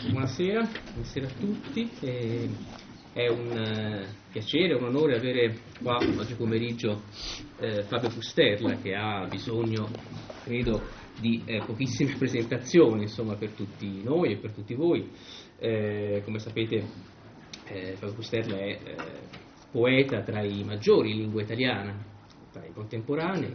Buonasera, buonasera a tutti. È un eh, piacere, un onore avere qua oggi pomeriggio eh, Fabio Fusterla che ha bisogno, credo, di eh, pochissime presentazioni insomma, per tutti noi e per tutti voi. Come sapete Fabio Fusterla è poeta tra i maggiori in lingua italiana, tra i contemporanei,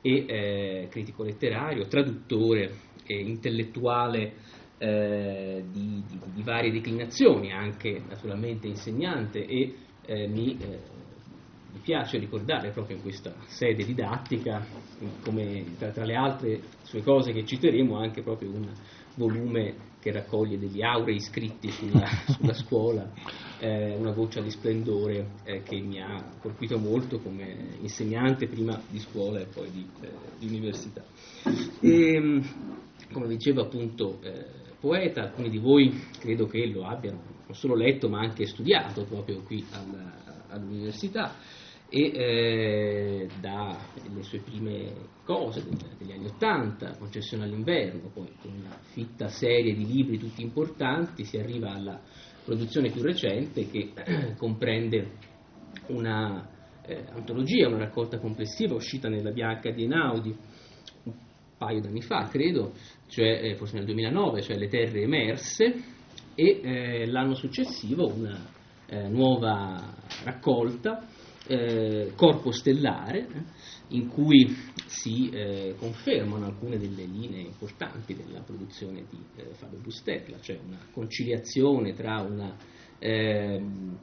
e critico letterario, traduttore e intellettuale eh, di, di, di, varie declinazioni, anche naturalmente insegnante e eh, mi, eh, mi, piace ricordare proprio in questa sede didattica, come tra, tra, le altre sue cose che citeremo, anche proprio un volume che raccoglie degli aurei scritti sulla, sulla scuola, eh, una goccia di splendore eh, che mi ha colpito molto come insegnante prima di scuola e poi di, eh, di università. E, ehm, come dicevo appunto poeta, alcuni di voi credo che lo abbiano non solo letto ma anche studiato proprio qui alla, all'università. E eh, dalle sue prime cose degli anni Ottanta, Concessione all'inverno, poi con una fitta serie di libri tutti importanti si arriva alla produzione più recente che comprende una eh, antologia, una raccolta complessiva uscita nella Bianca di Einaudi un paio d'anni fa, credo, cioè eh, forse nel 2009, cioè le terre emerse, e eh, l'anno successivo una eh, nuova raccolta, eh, Corpo Stellare, eh, in cui si eh, confermano alcune delle linee importanti della produzione di Fabio Bustella, cioè una conciliazione tra una ehm,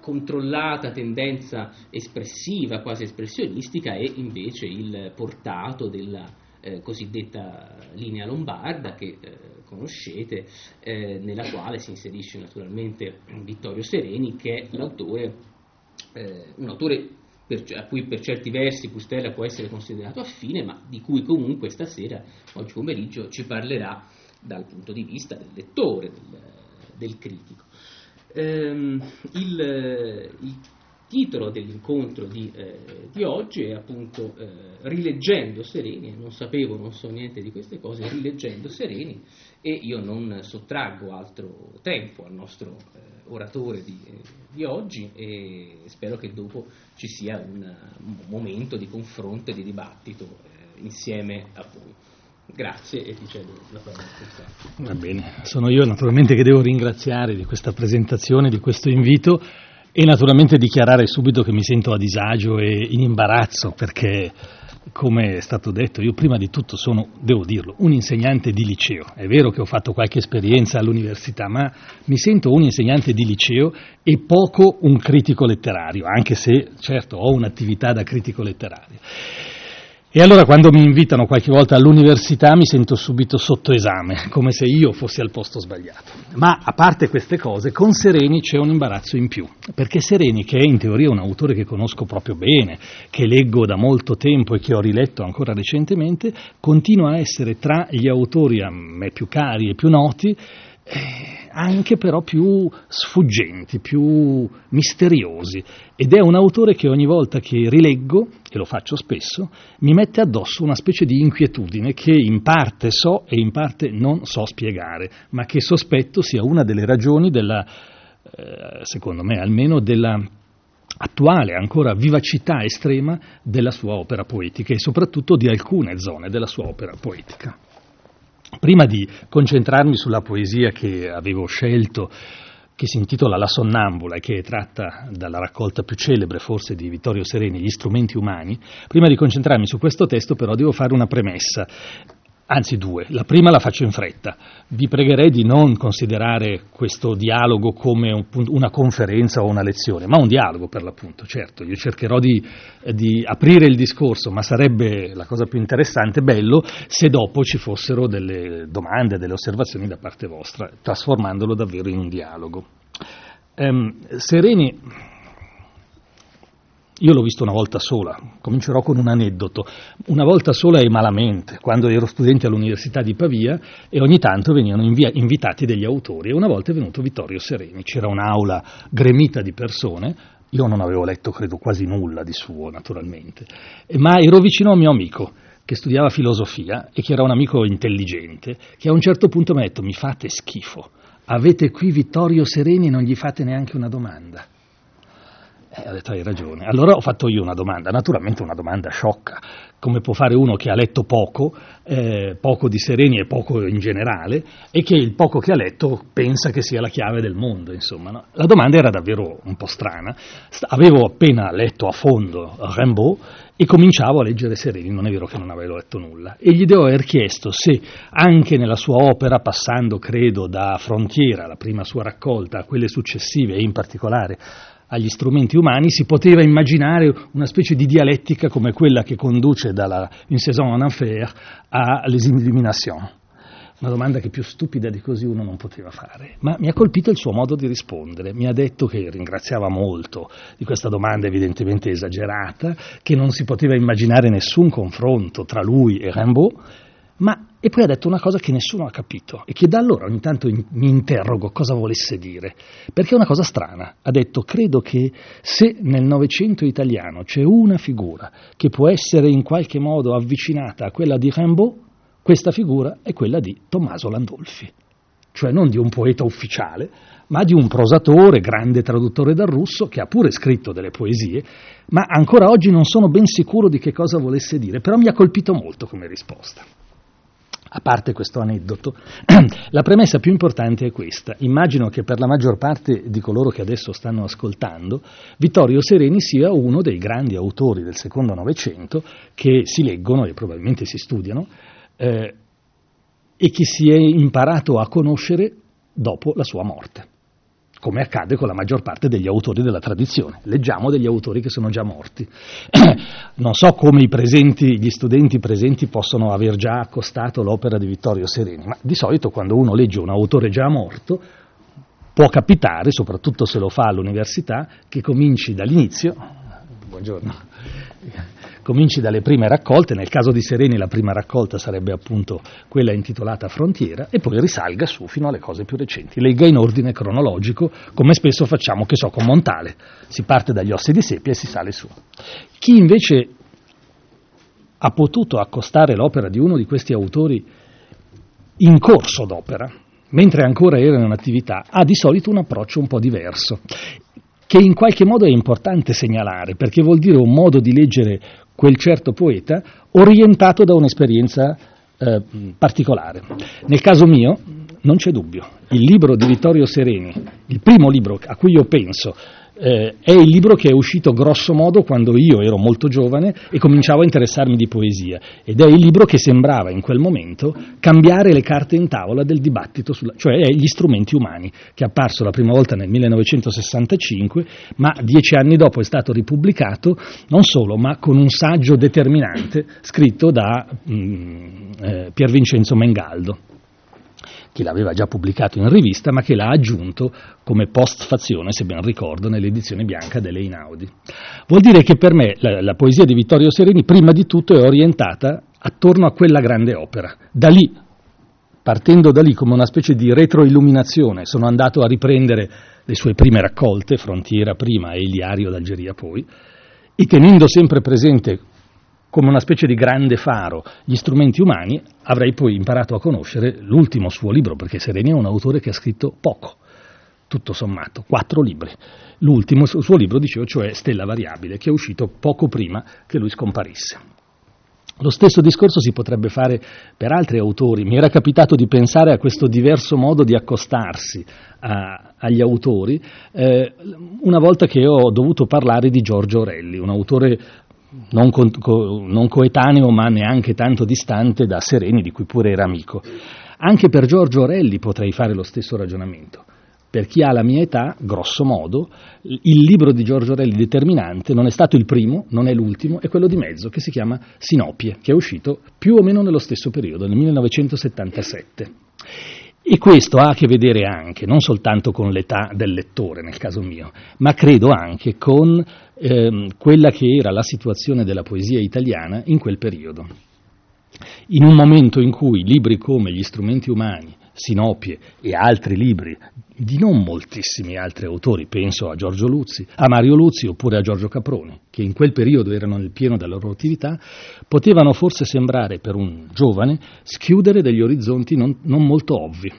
controllata tendenza espressiva, quasi espressionistica, e invece il portato della eh, cosiddetta linea lombarda che eh, conoscete, eh, nella quale si inserisce naturalmente Vittorio Sereni che è l'autore, eh, un autore per, a cui per certi versi Pustella può essere considerato affine, ma di cui comunque stasera, oggi pomeriggio, ci parlerà dal punto di vista del lettore, del, del critico. Ehm, il, il titolo dell'incontro di, eh, di oggi è appunto eh, Rileggendo Sereni, non sapevo, non so niente di queste cose, Rileggendo Sereni e io non sottraggo altro tempo al nostro eh, oratore di, di, oggi e spero che dopo ci sia un, un momento di confronto e di dibattito eh, insieme a voi. Grazie e ti cedo la parola. Va bene, sono io naturalmente che devo ringraziare di questa presentazione, di questo invito e naturalmente dichiarare subito che mi sento a disagio e in imbarazzo perché, come è stato detto, io prima di tutto sono, devo dirlo, un insegnante di liceo. È vero che ho fatto qualche esperienza all'università, ma mi sento un insegnante di liceo e poco un critico letterario, anche se certo ho un'attività da critico letterario. E allora quando mi invitano qualche volta all'università mi sento subito sotto esame, come se io fossi al posto sbagliato. Ma a parte queste cose, con Sereni c'è un imbarazzo in più, perché Sereni, che è in teoria un autore che conosco proprio bene, che leggo da molto tempo e che ho riletto ancora recentemente, continua a essere tra gli autori a me più cari e più noti eh, anche però più sfuggenti, più misteriosi. Ed è un autore che ogni volta che rileggo, e lo faccio spesso, mi mette addosso una specie di inquietudine che in parte so e in parte non so spiegare, ma che sospetto sia una delle ragioni della, eh, secondo me almeno, della attuale ancora vivacità estrema della sua opera poetica e soprattutto di alcune zone della sua opera poetica. Prima di concentrarmi sulla poesia che avevo scelto, che si intitola La sonnambula e che è tratta dalla raccolta più celebre forse di Vittorio Sereni, Gli strumenti umani, prima di concentrarmi su questo testo però devo fare una premessa anzi due. La prima la faccio in fretta. Vi pregherei di non considerare questo dialogo come una conferenza o una lezione, ma un dialogo per l'appunto, certo. Io cercherò di, di aprire il discorso, ma sarebbe la cosa più interessante, bello, se dopo ci fossero delle domande, delle osservazioni da parte vostra, trasformandolo davvero in un dialogo. Um, Sereni io l'ho visto una volta sola, comincerò con un aneddoto. Una volta sola e malamente, quando ero studente all'Università di Pavia e ogni tanto venivano invia- invitati degli autori e una volta è venuto Vittorio Sereni. C'era un'aula gremita di persone, io non avevo letto credo quasi nulla di suo naturalmente, ma ero vicino a un mio amico che studiava filosofia e che era un amico intelligente, che a un certo punto mi ha detto mi fate schifo, avete qui Vittorio Sereni e non gli fate neanche una domanda. Eh, ho detto hai ragione. Allora ho fatto io una domanda, naturalmente una domanda sciocca, come può fare uno che ha letto poco, eh, poco di Sereni e poco in generale, e che il poco che ha letto pensa che sia la chiave del mondo. Insomma, no? La domanda era davvero un po' strana. Avevo appena letto a fondo Rimbaud e cominciavo a leggere Sereni, non è vero che non avevo letto nulla, e gli devo aver chiesto se anche nella sua opera, passando credo da Frontiera, la prima sua raccolta, a quelle successive e in particolare agli strumenti umani, si poteva immaginare una specie di dialettica come quella che conduce dalla Une saison en enfer a Les Illuminations. Una domanda che più stupida di così uno non poteva fare, ma mi ha colpito il suo modo di rispondere. Mi ha detto che ringraziava molto di questa domanda evidentemente esagerata, che non si poteva immaginare nessun confronto tra lui e Rimbaud, ma e poi ha detto una cosa che nessuno ha capito e che da allora ogni tanto in, mi interrogo cosa volesse dire, perché è una cosa strana. Ha detto, credo che se nel Novecento italiano c'è una figura che può essere in qualche modo avvicinata a quella di Rimbaud, questa figura è quella di Tommaso Landolfi, cioè non di un poeta ufficiale, ma di un prosatore, grande traduttore dal russo, che ha pure scritto delle poesie, ma ancora oggi non sono ben sicuro di che cosa volesse dire, però mi ha colpito molto come risposta. A parte questo aneddoto, la premessa più importante è questa. Immagino che per la maggior parte di coloro che adesso stanno ascoltando, Vittorio Sereni sia uno dei grandi autori del secondo Novecento che si leggono e probabilmente si studiano eh, e che si è imparato a conoscere dopo la sua morte come accade con la maggior parte degli autori della tradizione. Leggiamo degli autori che sono già morti. non so come presenti, gli studenti presenti possono aver già accostato l'opera di Vittorio Sereni, ma di solito quando uno legge un autore già morto, può capitare, soprattutto se lo fa all'università, che cominci dall'inizio. Buongiorno cominci dalle prime raccolte, nel caso di Sereni la prima raccolta sarebbe appunto quella intitolata Frontiera, e poi risalga su fino alle cose più recenti, legga in ordine cronologico, come spesso facciamo, che so, con Montale, si parte dagli ossi di seppia e si sale su. Chi invece ha potuto accostare l'opera di uno di questi autori in corso d'opera, mentre ancora era in attività, ha di solito un approccio un po' diverso che in qualche modo è importante segnalare, perché vuol dire un modo di leggere quel certo poeta orientato da un'esperienza eh, particolare. Nel caso mio non c'è dubbio, il libro di Vittorio Sereni, il primo libro a cui io penso eh, è il libro che è uscito grosso modo quando io ero molto giovane e cominciavo a interessarmi di poesia. Ed è il libro che sembrava in quel momento cambiare le carte in tavola del dibattito, sulla, cioè è Gli strumenti umani, che è apparso la prima volta nel 1965, ma dieci anni dopo è stato ripubblicato non solo, ma con un saggio determinante scritto da mh, mm, eh, Pier Vincenzo Mengaldo che l'aveva già pubblicato in rivista, ma che l'ha aggiunto come postfazione, se ben ricordo, nell'edizione bianca delle Inaudi. Vuol dire che per me la, la poesia di Vittorio Sereni, prima di tutto, è orientata attorno a quella grande opera. Da lì, partendo da lì come una specie di retroilluminazione, sono andato a riprendere le sue prime raccolte, Frontiera prima e Iliario d'Algeria poi, e tenendo sempre presente come una specie di grande faro gli strumenti umani, avrei poi imparato a conoscere l'ultimo suo libro, perché Sereni è un autore che ha scritto poco, tutto sommato, quattro libri. L'ultimo suo libro, dicevo, cioè Stella Variabile, che è uscito poco prima che lui scomparisse. Lo stesso discorso si potrebbe fare per altri autori. Mi era capitato di pensare a questo diverso modo di accostarsi a, agli autori eh, una volta che ho dovuto parlare di Giorgio Orelli, un autore non, co- non coetaneo ma neanche tanto distante da Sereni, di cui pure era amico. Anche per Giorgio Orelli potrei fare lo stesso ragionamento. Per chi ha la mia età, grosso modo, il libro di Giorgio Orelli determinante non è stato il primo, non è l'ultimo, è quello di mezzo che si chiama Sinopie, che è uscito più o meno nello stesso periodo, nel 1977. E questo ha a che vedere anche, non soltanto con l'età del lettore nel caso mio, ma credo anche con ehm, quella che era la situazione della poesia italiana in quel periodo. In un momento in cui libri come Gli strumenti umani, Sinopie e altri libri di non moltissimi altri autori, penso a Giorgio Luzzi, a Mario Luzzi oppure a Giorgio Caproni, che in quel periodo erano nel pieno della loro attività, potevano forse sembrare per un giovane schiudere degli orizzonti non, non molto ovvi.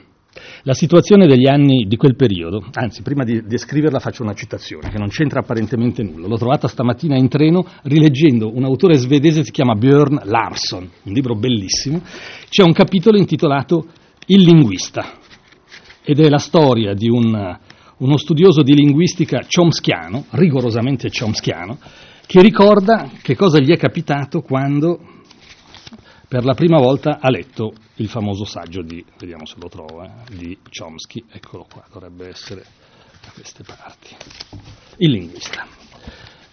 La situazione degli anni di quel periodo, anzi prima di descriverla faccio una citazione che non c'entra apparentemente nulla, l'ho trovata stamattina in treno rileggendo un autore svedese che si chiama Björn Larsson, un libro bellissimo, c'è un capitolo intitolato Il linguista ed è la storia di un, uno studioso di linguistica chomskiano, rigorosamente chomskiano, che ricorda che cosa gli è capitato quando per la prima volta ha letto il famoso saggio di, vediamo se lo trovo, eh, di Chomsky, eccolo qua, dovrebbe essere da queste parti, il linguista.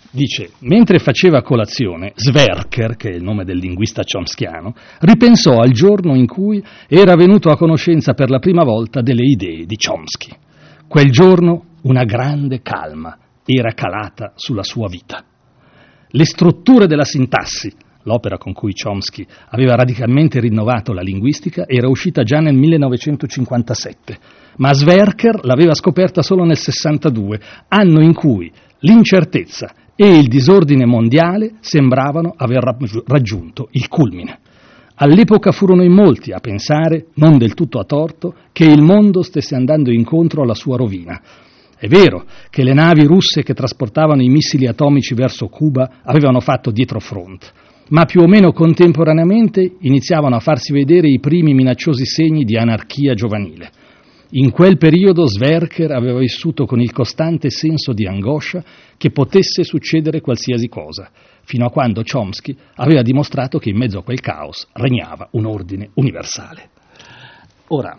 Dice, mentre faceva colazione, Sverker, che è il nome del linguista chomskiano, ripensò al giorno in cui era venuto a conoscenza per la prima volta delle idee di Chomsky. Quel giorno una grande calma era calata sulla sua vita. Le strutture della sintassi, l'opera con cui Chomsky aveva radicalmente rinnovato la linguistica, era uscita già nel 1957, ma Sverker l'aveva scoperta solo nel 62, anno in cui l'incertezza e il disordine mondiale sembravano aver raggiunto il culmine. All'epoca furono in molti a pensare, non del tutto a torto, che il mondo stesse andando incontro alla sua rovina. È vero che le navi russe che trasportavano i missili atomici verso Cuba avevano fatto dietro front, ma più o meno contemporaneamente iniziavano a farsi vedere i primi minacciosi segni di anarchia giovanile. In quel periodo Sverker aveva vissuto con il costante senso di angoscia che potesse succedere qualsiasi cosa, fino a quando Chomsky aveva dimostrato che in mezzo a quel caos regnava un ordine universale. Ora,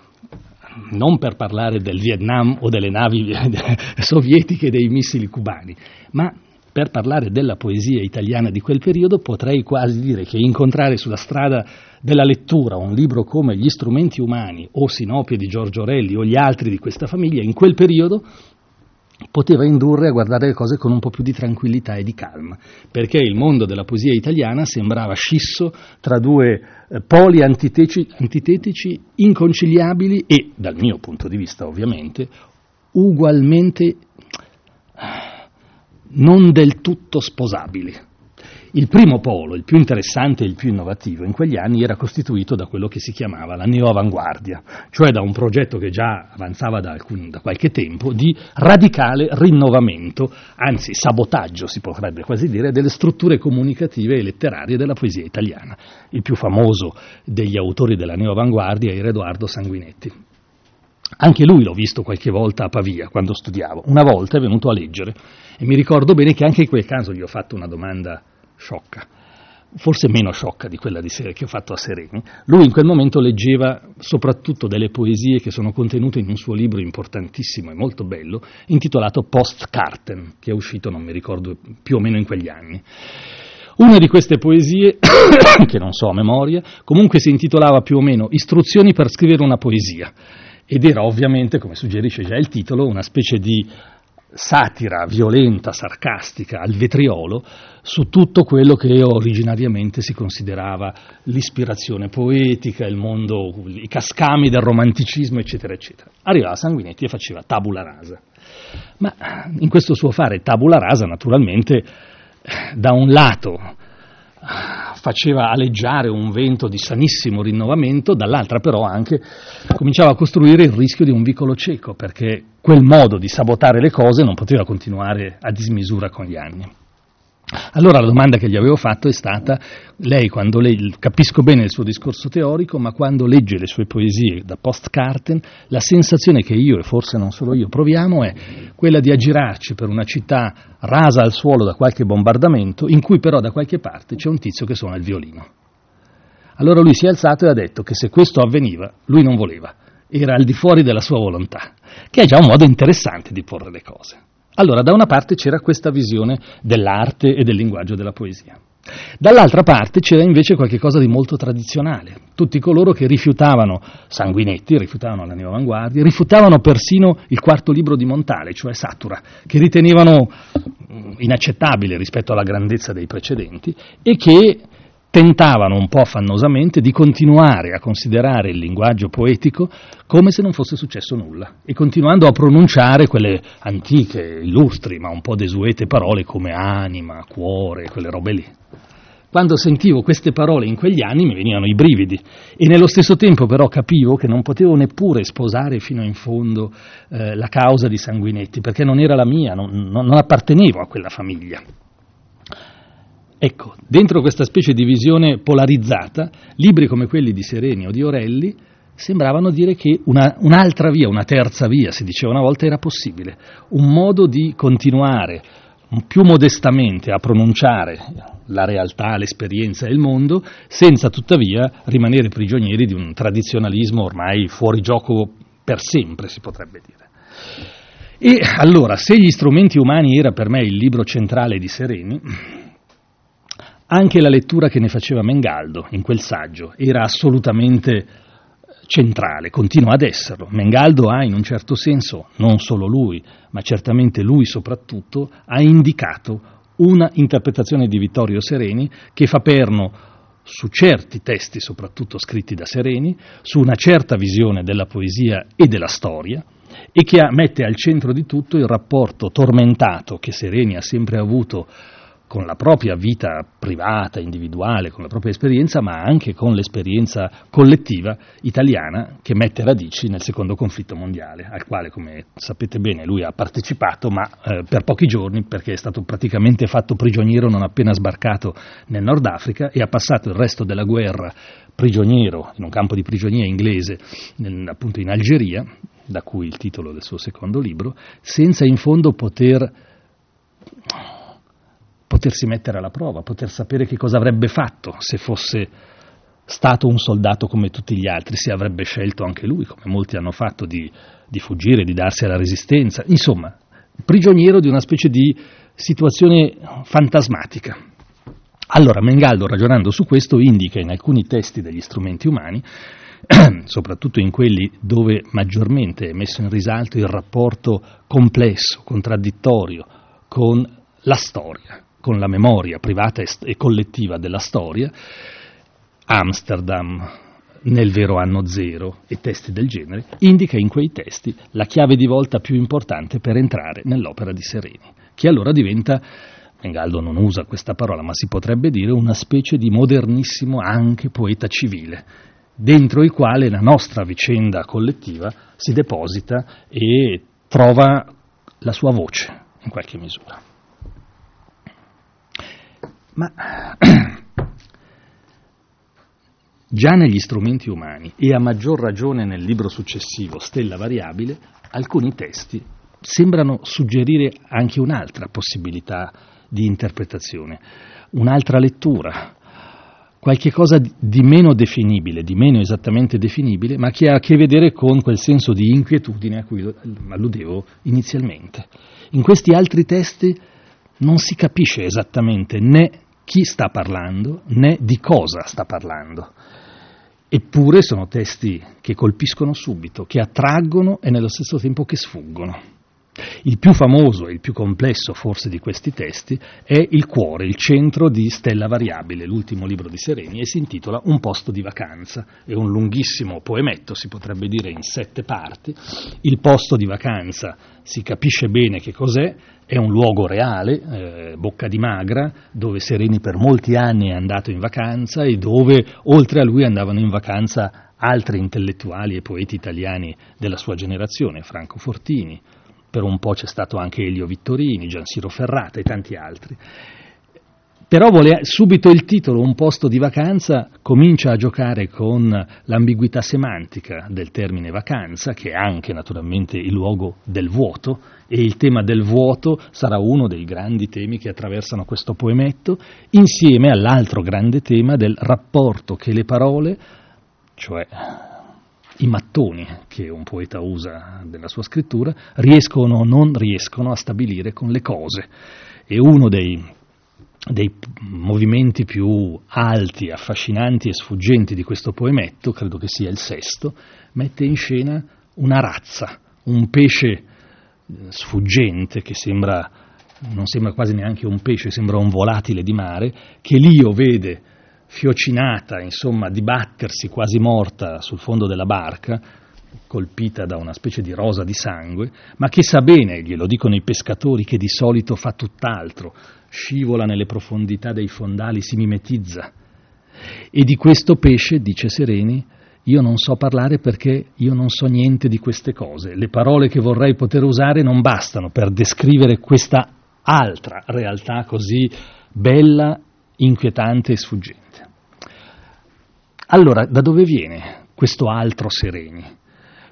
non per parlare del Vietnam o delle navi sovietiche e dei missili cubani, ma per parlare della poesia italiana di quel periodo potrei quasi dire che incontrare sulla strada della lettura un libro come Gli strumenti umani o Sinopie di Giorgio Orelli o gli altri di questa famiglia in quel periodo poteva indurre a guardare le cose con un po' più di tranquillità e di calma, perché il mondo della poesia italiana sembrava scisso tra due eh, poli antitetici, antitetici inconciliabili e, dal mio punto di vista ovviamente, ugualmente non del tutto sposabili. Il primo polo, il più interessante e il più innovativo in quegli anni era costituito da quello che si chiamava la neoavanguardia, cioè da un progetto che già avanzava da, alcun, da, qualche tempo di radicale rinnovamento, anzi sabotaggio si potrebbe quasi dire, delle strutture comunicative e letterarie della poesia italiana. Il più famoso degli autori della neoavanguardia era Edoardo Sanguinetti. Anche lui l'ho visto qualche volta a Pavia quando studiavo. Una volta è venuto a leggere e mi ricordo bene che anche in quel caso gli ho fatto una domanda sciocca, forse meno sciocca di quella di Sere, che ho fatto a Sereni. Lui in quel momento leggeva soprattutto delle poesie che sono contenute in un suo libro importantissimo e molto bello, intitolato Postkarten, che è uscito, non mi ricordo, più o meno in quegli anni. Una di queste poesie, che non so a memoria, comunque si intitolava più o meno Istruzioni per scrivere una poesia ed era ovviamente, come suggerisce già il titolo, una specie di satira violenta, sarcastica, al vetriolo su tutto quello che originariamente si considerava l'ispirazione poetica, il mondo, i cascami del romanticismo, eccetera, eccetera. Arrivava Sanguinetti e faceva tabula rasa. Ma in questo suo fare tabula rasa, naturalmente, da un lato faceva aleggiare un vento di sanissimo rinnovamento, dall'altra però anche cominciava a costruire il rischio di un vicolo cieco, perché quel modo di sabotare le cose non poteva continuare a dismisura con gli anni. Allora la domanda che gli avevo fatto è stata, lei quando lei, capisco bene il suo discorso teorico, ma quando legge le sue poesie da post-Carten, la sensazione che io, e forse non solo io, proviamo è quella di aggirarci per una città rasa al suolo da qualche bombardamento, in cui però da qualche parte c'è un tizio che suona il violino. Allora lui si è alzato e ha detto che se questo avveniva, lui non voleva, era al di fuori della sua volontà, che è già un modo interessante di porre le cose. Allora, da una parte c'era questa visione dell'arte e del linguaggio della poesia. Dall'altra parte c'era invece qualcosa di molto tradizionale. Tutti coloro che rifiutavano Sanguinetti, rifiutavano la neoavanguardia, rifiutavano persino il quarto libro di Montale, cioè Satura, che ritenevano mm, inaccettabile rispetto alla grandezza dei precedenti e che tentavano un po' affannosamente di continuare a considerare il linguaggio poetico come se non fosse successo nulla e continuando a pronunciare quelle antiche, illustri, ma un po' desuete parole come anima, cuore, quelle robe lì. Quando sentivo queste parole in quegli anni mi venivano i brividi e nello stesso tempo però capivo che non potevo neppure sposare fino in fondo eh, la causa di Sanguinetti perché non era la mia, non, non appartenevo a quella famiglia. Ecco, dentro questa specie di visione polarizzata, libri come quelli di Sereni o di Orelli sembravano dire che una, un'altra via, una terza via, si diceva una volta, era possibile, un modo di continuare più modestamente a pronunciare la realtà, l'esperienza e il mondo, senza tuttavia rimanere prigionieri di un tradizionalismo ormai fuori gioco per sempre, si potrebbe dire. E allora, se gli strumenti umani era per me il libro centrale di Sereni, anche la lettura che ne faceva Mengaldo in quel saggio era assolutamente centrale, continua ad esserlo. Mengaldo ha in un certo senso, non solo lui, ma certamente lui soprattutto, ha indicato una interpretazione di Vittorio Sereni che fa perno su certi testi, soprattutto scritti da Sereni, su una certa visione della poesia e della storia, e che mette al centro di tutto il rapporto tormentato che Sereni ha sempre avuto con la propria vita privata, individuale, con la propria esperienza, ma anche con l'esperienza collettiva italiana che mette radici nel secondo conflitto mondiale, al quale, come sapete bene, lui ha partecipato, ma eh, per pochi giorni, perché è stato praticamente fatto prigioniero non appena sbarcato nel Nord Africa e ha passato il resto della guerra prigioniero, in un campo di prigionia inglese, nel, appunto in Algeria, da cui il titolo del suo secondo libro, senza in fondo poter potersi mettere alla prova, poter sapere che cosa avrebbe fatto se fosse stato un soldato come tutti gli altri, se avrebbe scelto anche lui, come molti hanno fatto, di, di fuggire, di darsi alla resistenza, insomma, prigioniero di una specie di situazione fantasmatica. Allora, Mengaldo, ragionando su questo, indica in alcuni testi degli strumenti umani, soprattutto in quelli dove maggiormente è messo in risalto il rapporto complesso, contraddittorio con la storia, con la memoria privata e collettiva della storia, Amsterdam nel vero anno zero e testi del genere, indica in quei testi la chiave di volta più importante per entrare nell'opera di Sereni, che allora diventa, Mengaldo non usa questa parola, ma si potrebbe dire una specie di modernissimo anche poeta civile, dentro il quale la nostra vicenda collettiva si deposita e trova la sua voce in qualche misura. Ma già negli strumenti umani e a maggior ragione nel libro successivo, Stella Variabile, alcuni testi sembrano suggerire anche un'altra possibilità di interpretazione, un'altra lettura, qualche cosa di meno definibile, di meno esattamente definibile, ma che ha a che vedere con quel senso di inquietudine a cui alludevo inizialmente. In questi altri testi non si capisce esattamente né chi sta parlando né di cosa sta parlando. Eppure sono testi che colpiscono subito, che attraggono e nello stesso tempo che sfuggono. Il più famoso e il più complesso forse di questi testi è Il cuore, il centro di Stella Variabile, l'ultimo libro di Sereni, e si intitola Un posto di vacanza. È un lunghissimo poemetto, si potrebbe dire in sette parti. Il posto di vacanza si capisce bene che cos'è, è un luogo reale, eh, Bocca di Magra, dove Sereni per molti anni è andato in vacanza e dove oltre a lui andavano in vacanza altri intellettuali e poeti italiani della sua generazione, Franco Fortini, per un po' c'è stato anche Elio Vittorini, Giansiro Ferrata e tanti altri. Però vuole subito il titolo, un posto di vacanza, comincia a giocare con l'ambiguità semantica del termine vacanza, che è anche naturalmente il luogo del vuoto, e il tema del vuoto sarà uno dei grandi temi che attraversano questo poemetto, insieme all'altro grande tema del rapporto che le parole, cioè i mattoni che un poeta usa nella sua scrittura riescono o non riescono a stabilire con le cose. E uno dei, dei movimenti più alti, affascinanti e sfuggenti di questo poemetto, credo che sia il sesto, mette in scena una razza, un pesce eh, sfuggente che sembra, non sembra quasi neanche un pesce, sembra un volatile di mare, che Lio vede fiocinata, insomma, dibattersi quasi morta sul fondo della barca, colpita da una specie di rosa di sangue, ma che sa bene, glielo dicono i pescatori, che di solito fa tutt'altro, scivola nelle profondità dei fondali, si mimetizza. E di questo pesce, dice Sereni, io non so parlare perché io non so niente di queste cose. Le parole che vorrei poter usare non bastano per descrivere questa altra realtà così bella, inquietante e sfuggente. Allora, da dove viene questo altro Sereni?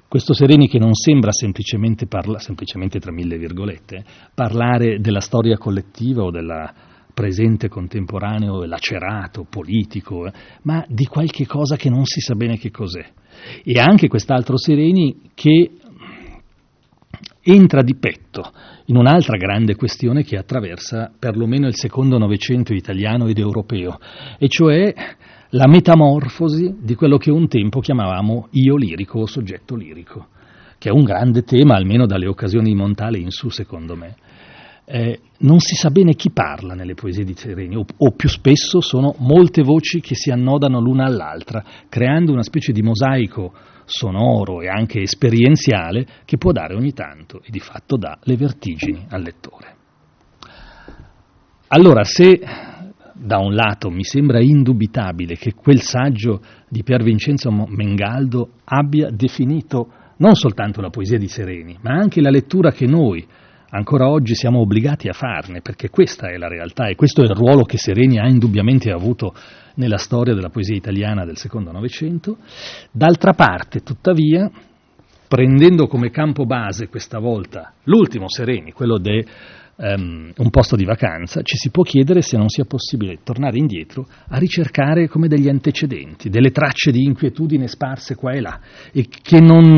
Questo Sereni che non sembra semplicemente, parla, semplicemente tra mille virgolette, parlare della storia collettiva o della presente contemporaneo lacerato, politico, eh, ma di qualche cosa che non si sa bene che cos'è. E anche quest'altro Sereni che entra di petto in un'altra grande questione che attraversa perlomeno il secondo Novecento italiano ed europeo, e cioè la metamorfosi di quello che un tempo chiamavamo io lirico o soggetto lirico, che è un grande tema, almeno dalle occasioni di Montale in su, secondo me. Eh, non si sa bene chi parla nelle poesie di Sereni, o, o, più spesso sono molte voci che si annodano l'una all'altra, creando una specie di mosaico sonoro e anche esperienziale che può dare ogni tanto e di fatto dà le vertigini al lettore. Allora, se da un lato mi sembra indubitabile che quel saggio di Pier Vincenzo Mengaldo abbia definito non soltanto la poesia di Sereni, ma anche la lettura che noi ancora oggi siamo obbligati a farne, perché questa è la realtà e questo è il ruolo che Sereni ha indubbiamente avuto nella storia della poesia italiana del secondo Novecento. D'altra parte, tuttavia, prendendo come campo base questa volta l'ultimo Sereni, quello de um, un posto di vacanza, ci si può chiedere se non sia possibile tornare indietro a ricercare come degli antecedenti, delle tracce di inquietudine sparse qua e là, e che non,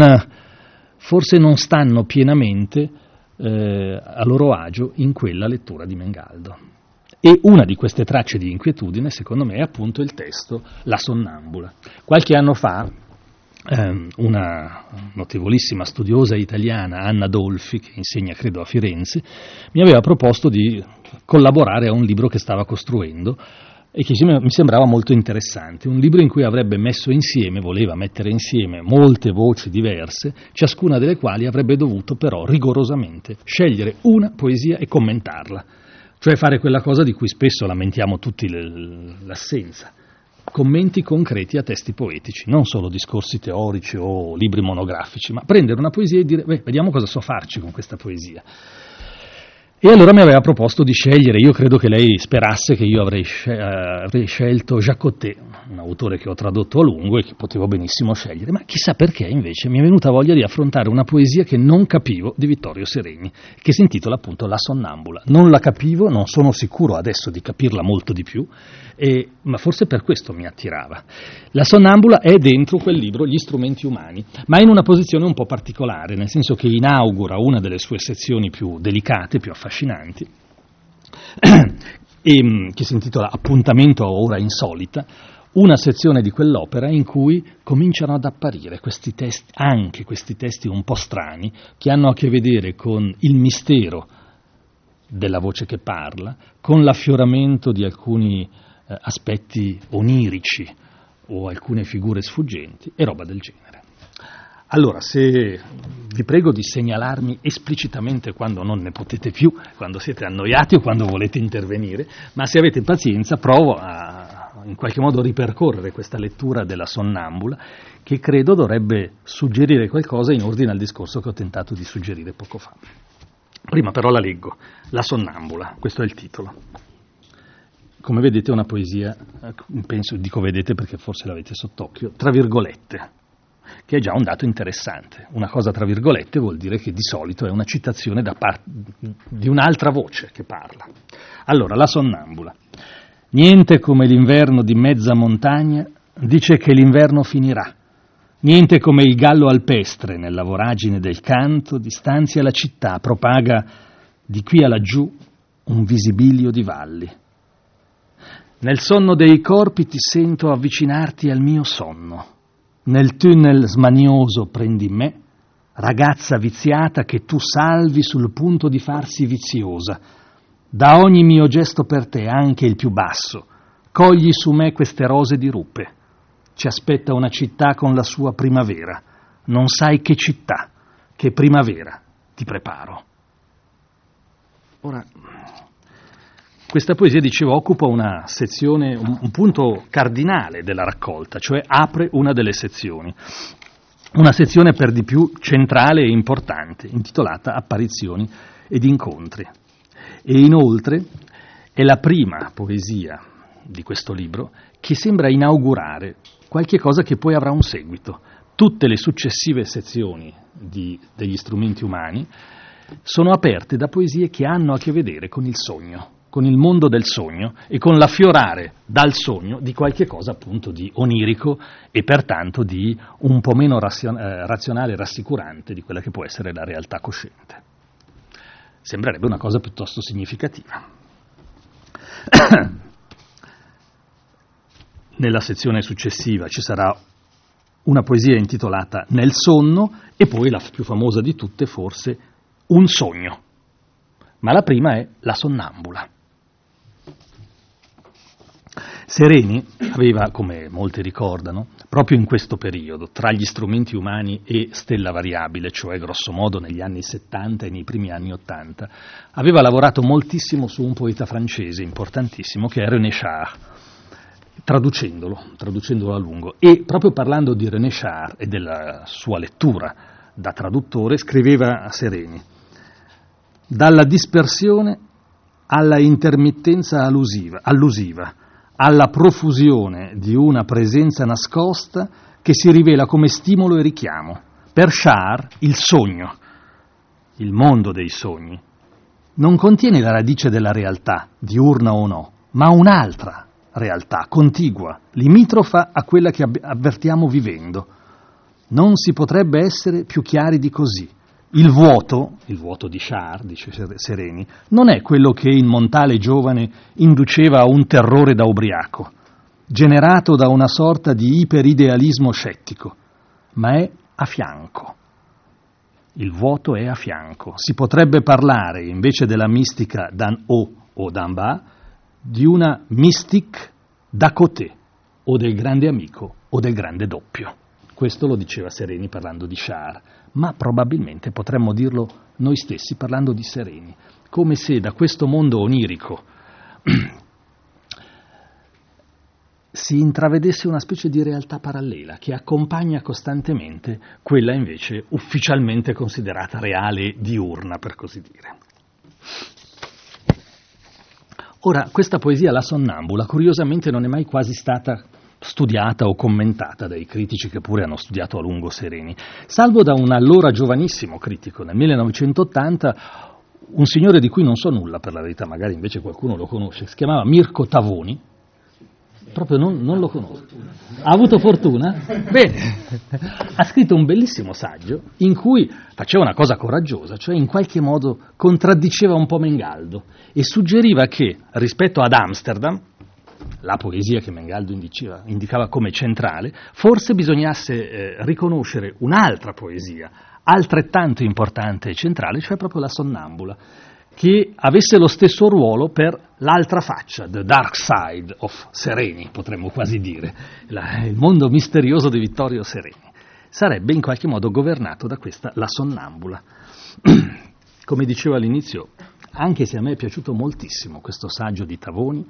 forse non stanno pienamente eh, a loro agio in quella lettura di Mengaldo. E una di queste tracce di inquietudine, secondo me, è appunto il testo La sonnambula. Qualche anno fa una notevolissima studiosa italiana, Anna Dolfi, che insegna credo a Firenze, mi aveva proposto di collaborare a un libro che stava costruendo e che mi sembrava molto interessante, un libro in cui avrebbe messo insieme, voleva mettere insieme molte voci diverse, ciascuna delle quali avrebbe dovuto però rigorosamente scegliere una poesia e commentarla, cioè fare quella cosa di cui spesso lamentiamo tutti l'assenza, commenti concreti a testi poetici, non solo discorsi teorici o libri monografici, ma prendere una poesia e dire, beh, vediamo cosa so farci con questa poesia. E allora mi aveva proposto di scegliere, io credo che lei sperasse che io avrei, scel- uh, avrei scelto Jacotet, un autore che ho tradotto a lungo e che potevo benissimo scegliere, ma chissà perché invece mi è venuta voglia di affrontare una poesia che non capivo di Vittorio Sereni, che si intitola appunto La sonnambula. Non la capivo, non sono sicuro adesso di capirla molto di più, e, ma forse per questo mi attirava. La sonnambula è dentro quel libro Gli strumenti umani, ma in una posizione un po' particolare, nel senso che inaugura una delle sue sezioni più delicate, più affascinanti, e, mm, che si intitola Appuntamento a ora insolita, una sezione di quell'opera in cui cominciano ad apparire questi testi, anche questi testi un po' strani, che hanno a che vedere con il mistero della voce che parla, con l'affioramento di alcuni eh, aspetti onirici o alcune figure sfuggenti e roba del genere. Allora, se vi prego di segnalarmi esplicitamente quando non ne potete più, quando siete annoiati o quando volete intervenire, ma se avete pazienza provo a in qualche modo ripercorrere questa lettura della sonnambula che credo dovrebbe suggerire qualcosa in ordine al discorso che ho tentato di suggerire poco fa. Prima però la leggo, La sonnambula, questo è il titolo. Come vedete è una poesia, eh, penso, dico vedete perché forse l'avete sott'occhio, tra virgolette, che è già un dato interessante. Una cosa tra virgolette vuol dire che di solito è una citazione parte di un'altra voce che parla. Allora, la sonnambula. Niente come l'inverno di mezza montagna dice che l'inverno finirà. Niente come il gallo alpestre nella voragine del canto distanzia la città, propaga di qui a laggiù un visibilio di valli. Nel sonno dei corpi ti sento avvicinarti al mio sonno. Nel tunnel smanioso prendi me, ragazza viziata che tu salvi sul punto di farsi viziosa. Da ogni mio gesto per te, anche il più basso, cogli su me queste rose di rupe. Ci aspetta una città con la sua primavera. Non sai che città, che primavera ti preparo. Ora, questa poesia, dicevo, occupa una sezione, un, un punto cardinale della raccolta, cioè apre una delle sezioni una sezione per di più centrale e importante, intitolata Apparizioni ed incontri. E inoltre è la prima poesia di questo libro che sembra inaugurare qualche cosa che poi avrà un seguito. Tutte le successive sezioni di, degli strumenti umani sono aperte da poesie che hanno a che vedere con il sogno, con il mondo del sogno e con l'affiorare dal sogno di qualche cosa appunto di onirico e pertanto di un po' meno eh, razionale e rassicurante di quella che può essere la realtà cosciente. Sembrerebbe una cosa piuttosto significativa. Nella sezione successiva ci sarà una poesia intitolata Nel sonno e poi la più famosa di tutte forse Un sogno. Ma la prima è La sonnambula. Sereni aveva, come molti ricordano, proprio in questo periodo, tra gli strumenti umani e stella variabile, cioè grosso modo negli anni 70 e nei primi anni 80, aveva lavorato moltissimo su un poeta francese importantissimo che è René Char, traducendolo, traducendolo a lungo. E proprio parlando di René Char e della sua lettura da traduttore, scriveva a Sereni, dalla dispersione alla intermittenza allusiva, allusiva alla profusione di una presenza nascosta che si rivela come stimolo e richiamo. Per Char il sogno, il mondo dei sogni, non contiene la radice della realtà, diurna o no, ma un'altra realtà, contigua, limitrofa a quella che avvertiamo vivendo. Non si potrebbe essere più chiari di così. Il vuoto, il vuoto di Char, dice Sereni, non è quello che in Montale giovane induceva a un terrore da ubriaco, generato da una sorta di iperidealismo scettico, ma è a fianco. Il vuoto è a fianco. Si potrebbe parlare, invece della mistica d'An O o d'An Ba, di una mystique da côté, o del grande amico o del grande doppio. Questo lo diceva Sereni parlando di Char ma probabilmente potremmo dirlo noi stessi parlando di sereni, come se da questo mondo onirico si intravedesse una specie di realtà parallela che accompagna costantemente quella invece ufficialmente considerata reale diurna, per così dire. Ora, questa poesia, La sonnambula, curiosamente non è mai quasi stata studiata o commentata dai critici che pure hanno studiato a lungo Sereni, salvo da un allora giovanissimo critico nel 1980, un signore di cui non so nulla per la verità, magari invece qualcuno lo conosce, si chiamava Mirko Tavoni, proprio non, non, lo conosco. Ha avuto fortuna? Bene, ha scritto un bellissimo saggio in cui faceva una cosa coraggiosa, cioè in qualche modo contraddiceva un po' Mengaldo e suggeriva che rispetto ad Amsterdam, la poesia che Mengaldo indiceva, indicava come centrale, forse bisognasse eh, riconoscere un'altra poesia altrettanto importante e centrale, cioè proprio la sonnambula, che avesse lo stesso ruolo per l'altra faccia, the dark side of Sereni, potremmo quasi dire, la, il mondo misterioso di Vittorio Sereni. Sarebbe in qualche modo governato da questa la sonnambula. Come dicevo all'inizio, anche se a me è piaciuto moltissimo questo saggio di Tavoni,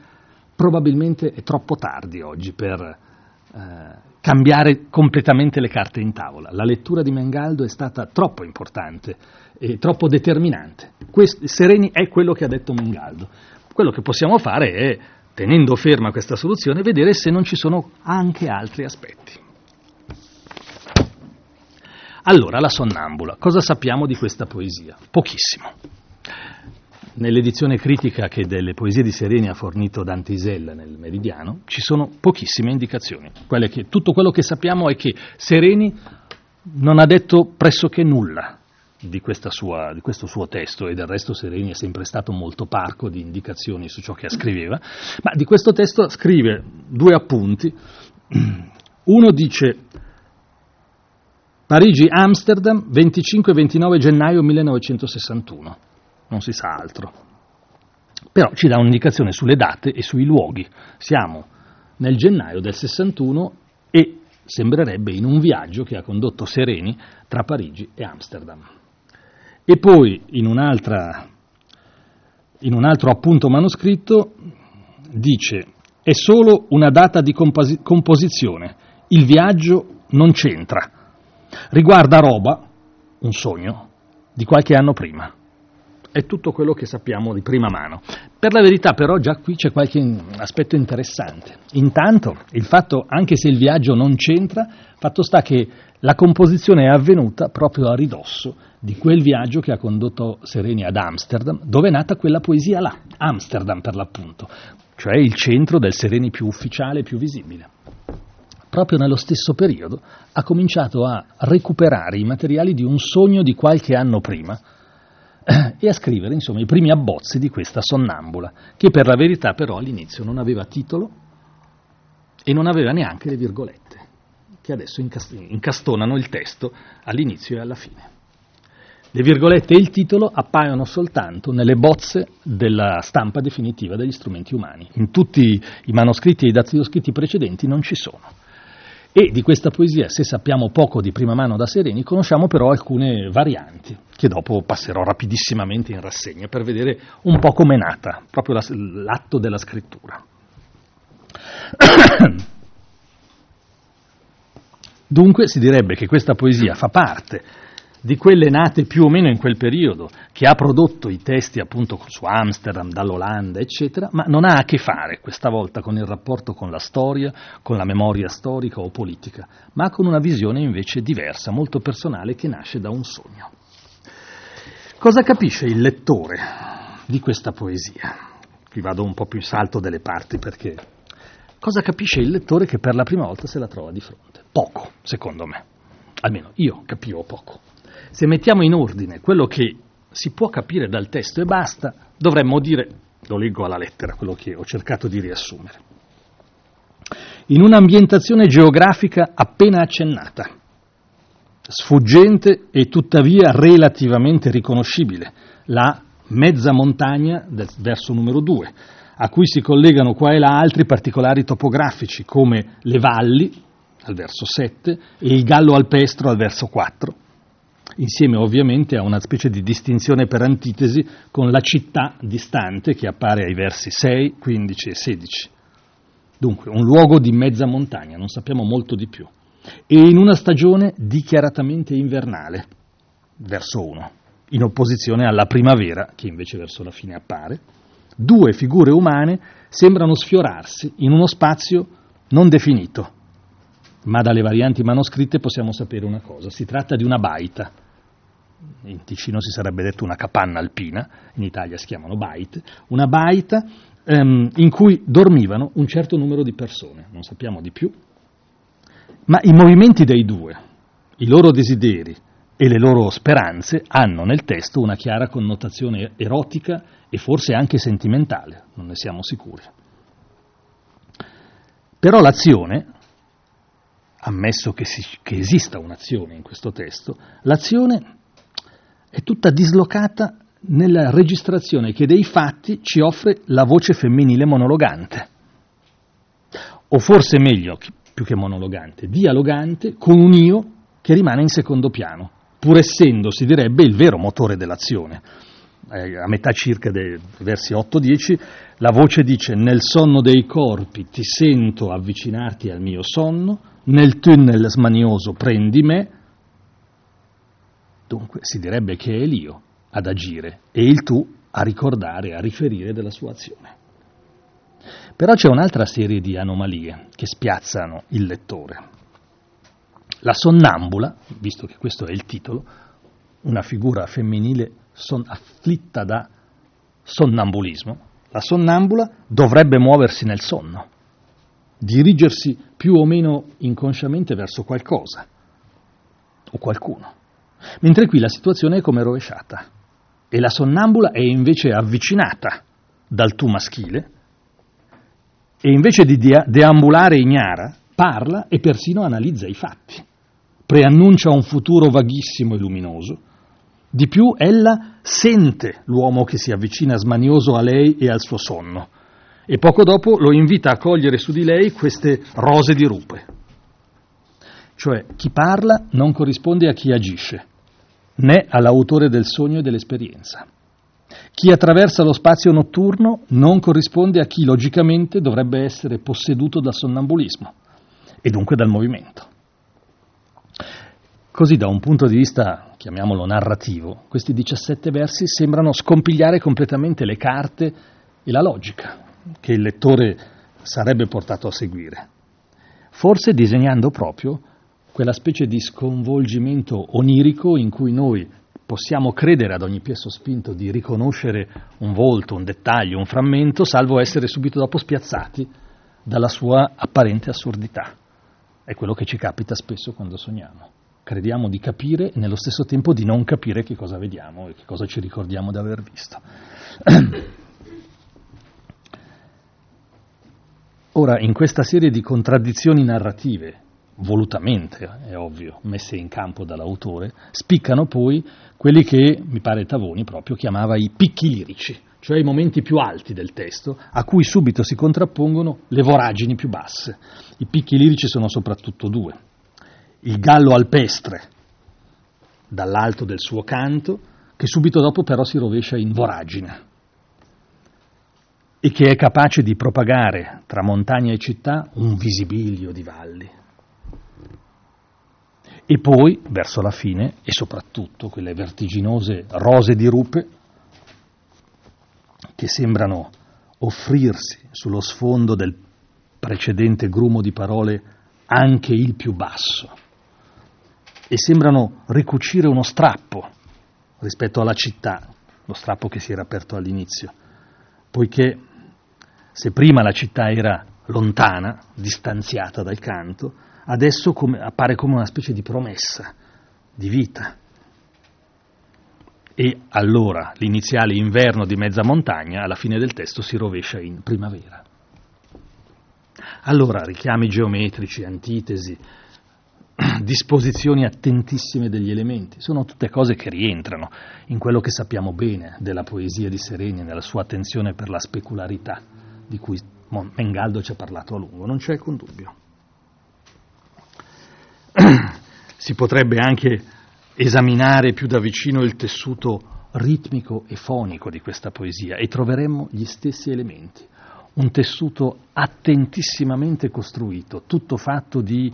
probabilmente è troppo tardi oggi per eh, cambiare completamente le carte in tavola. La lettura di Mengaldo è stata troppo importante e troppo determinante. Quest- Sereni è quello che ha detto Mengaldo. Quello che possiamo fare è, tenendo ferma questa soluzione, vedere se non ci sono anche altri aspetti. Allora, la sonnambula. Cosa sappiamo di questa poesia? Pochissimo. Nell'edizione critica che delle poesie di Sereni ha fornito Dante Isella nel Meridiano ci sono pochissime indicazioni. Che, tutto quello che sappiamo è che Sereni non ha detto pressoché nulla di, sua, di, questo suo testo e del resto Sereni è sempre stato molto parco di indicazioni su ciò che scriveva, ma di questo testo scrive due appunti. Uno dice Parigi-Amsterdam 25 29 gennaio 1961 non si sa altro. Però ci dà un'indicazione sulle date e sui luoghi. Siamo nel gennaio del 61 e sembrerebbe in un viaggio che ha condotto Sereni tra Parigi e Amsterdam. E poi in, in un altro appunto manoscritto dice è solo una data di composi- composizione, il viaggio non c'entra, riguarda roba, un sogno, di qualche anno prima. È tutto quello che sappiamo di prima mano. Per la verità però già qui c'è qualche aspetto interessante. Intanto il fatto, anche se il viaggio non c'entra, fatto sta che la composizione è avvenuta proprio a ridosso di quel viaggio che ha condotto Sereni ad Amsterdam, dove è nata quella poesia là, Amsterdam per l'appunto, cioè il centro del Sereni più ufficiale e più visibile. Proprio nello stesso periodo ha cominciato a recuperare i materiali di un sogno di qualche anno prima, e a scrivere insomma, i primi abbozzi di questa sonnambula, che per la verità però all'inizio non aveva titolo e non aveva neanche le virgolette, che adesso incastonano il testo all'inizio e alla fine. Le virgolette e il titolo appaiono soltanto nelle bozze della stampa definitiva degli strumenti umani. In tutti i manoscritti e i dattiloscritti precedenti non ci sono. E di questa poesia, se sappiamo poco di prima mano da Sereni, conosciamo però alcune varianti, che dopo passerò rapidissimamente in rassegna per vedere un po' com'è nata, proprio l'atto della scrittura. Dunque si direbbe che questa poesia fa parte di quelle nate più o meno in quel periodo, che ha prodotto i testi appunto su Amsterdam, dall'Olanda, eccetera, ma non ha a che fare questa volta con il rapporto con la storia, con la memoria storica o politica, ma con una visione invece diversa, molto personale, che nasce da un sogno. Cosa capisce il lettore di questa poesia? Qui vado un po' più in salto delle parti perché cosa capisce il lettore che per la prima volta se la trova di fronte? Poco, secondo me. Almeno io capivo poco. Se mettiamo in ordine quello che si può capire dal testo e basta, dovremmo dire, lo leggo alla lettera, quello che ho cercato di riassumere. In un'ambientazione geografica appena accennata, sfuggente e tuttavia relativamente riconoscibile, la mezza montagna del verso numero 2, a cui si collegano qua e là altri particolari topografici come le valli al verso 7 e il gallo alpestro al verso 4, insieme ovviamente a una specie di distinzione per antitesi con la città distante che appare ai versi 6, 15 e 16. Dunque, un luogo di mezza montagna, non sappiamo molto di più, e in una stagione dichiaratamente invernale, verso 1, in opposizione alla primavera, che invece verso la fine appare, due figure umane sembrano sfiorarsi in uno spazio non definito, ma dalle varianti manoscritte possiamo sapere una cosa, si tratta di una baita, in Ticino si sarebbe detto una capanna alpina, in Italia si chiamano bait, una baita ehm, in cui dormivano un certo numero di persone, non sappiamo di più, ma i movimenti dei due, i loro desideri e le loro speranze hanno nel testo una chiara connotazione erotica e forse anche sentimentale, non ne siamo sicuri. Però l'azione, ammesso che, si, che esista un'azione in questo testo, l'azione è tutta dislocata nella registrazione che dei fatti ci offre la voce femminile monologante, o forse meglio, più che monologante, dialogante con un io che rimane in secondo piano, pur essendo, si direbbe, il vero motore dell'azione. Eh, a metà circa dei versi 8-10, la voce dice nel sonno dei corpi ti sento avvicinarti al mio sonno, nel tunnel smanioso prendi me, Dunque si direbbe che è l'io ad agire e il tu a ricordare, a riferire della sua azione. Però c'è un'altra serie di anomalie che spiazzano il lettore. La sonnambula, visto che questo è il titolo, una figura femminile son- afflitta da sonnambulismo, la sonnambula dovrebbe muoversi nel sonno, dirigersi più o meno inconsciamente verso qualcosa o qualcuno. Mentre qui la situazione è come rovesciata e la sonnambula è invece avvicinata dal tu maschile e invece di deambulare ignara parla e persino analizza i fatti, preannuncia un futuro vaghissimo e luminoso. Di più, ella sente l'uomo che si avvicina smanioso a lei e al suo sonno e poco dopo lo invita a cogliere su di lei queste rose di rupe. Cioè chi parla non corrisponde a chi agisce, né all'autore del sogno e dell'esperienza. Chi attraversa lo spazio notturno non corrisponde a chi logicamente dovrebbe essere posseduto dal sonnambulismo e dunque dal movimento. Così da un punto di vista, chiamiamolo narrativo, questi 17 versi sembrano scompigliare completamente le carte e la logica che il lettore sarebbe portato a seguire, forse disegnando proprio quella specie di sconvolgimento onirico in cui noi possiamo credere ad ogni piè sospinto di riconoscere un volto, un dettaglio, un frammento, salvo essere subito dopo spiazzati dalla sua apparente assurdità. È quello che ci capita spesso quando sogniamo. Crediamo di capire e nello stesso tempo di non capire che cosa vediamo e che cosa ci ricordiamo di aver visto. Ora, in questa serie di contraddizioni narrative, volutamente, è ovvio, messe in campo dall'autore, spiccano poi quelli che, mi pare Tavoni proprio, chiamava i picchi lirici, cioè i momenti più alti del testo, a cui subito si contrappongono le voragini più basse. I picchi lirici sono soprattutto due. Il gallo alpestre, dall'alto del suo canto, che subito dopo però si rovescia in voragine e che è capace di propagare tra montagna e città un visibilio di valli, e poi, verso la fine, e soprattutto quelle vertiginose rose di rupe che sembrano offrirsi sullo sfondo del precedente grumo di parole anche il più basso e sembrano ricucire uno strappo rispetto alla città, lo strappo che si era aperto all'inizio, poiché se prima la città era lontana, distanziata dal canto, adesso come, appare come una specie di promessa di vita. E allora l'iniziale inverno di mezza montagna alla fine del testo si rovescia in primavera. Allora richiami geometrici, antitesi, disposizioni attentissime degli elementi, sono tutte cose che rientrano in quello che sappiamo bene della poesia di Sereni, nella sua attenzione per la specularità, di cui Mengaldo ci ha parlato a lungo, non c'è alcun dubbio. si potrebbe anche esaminare più da vicino il tessuto ritmico e fonico di questa poesia e troveremmo gli stessi elementi. Un tessuto attentissimamente costruito, tutto fatto di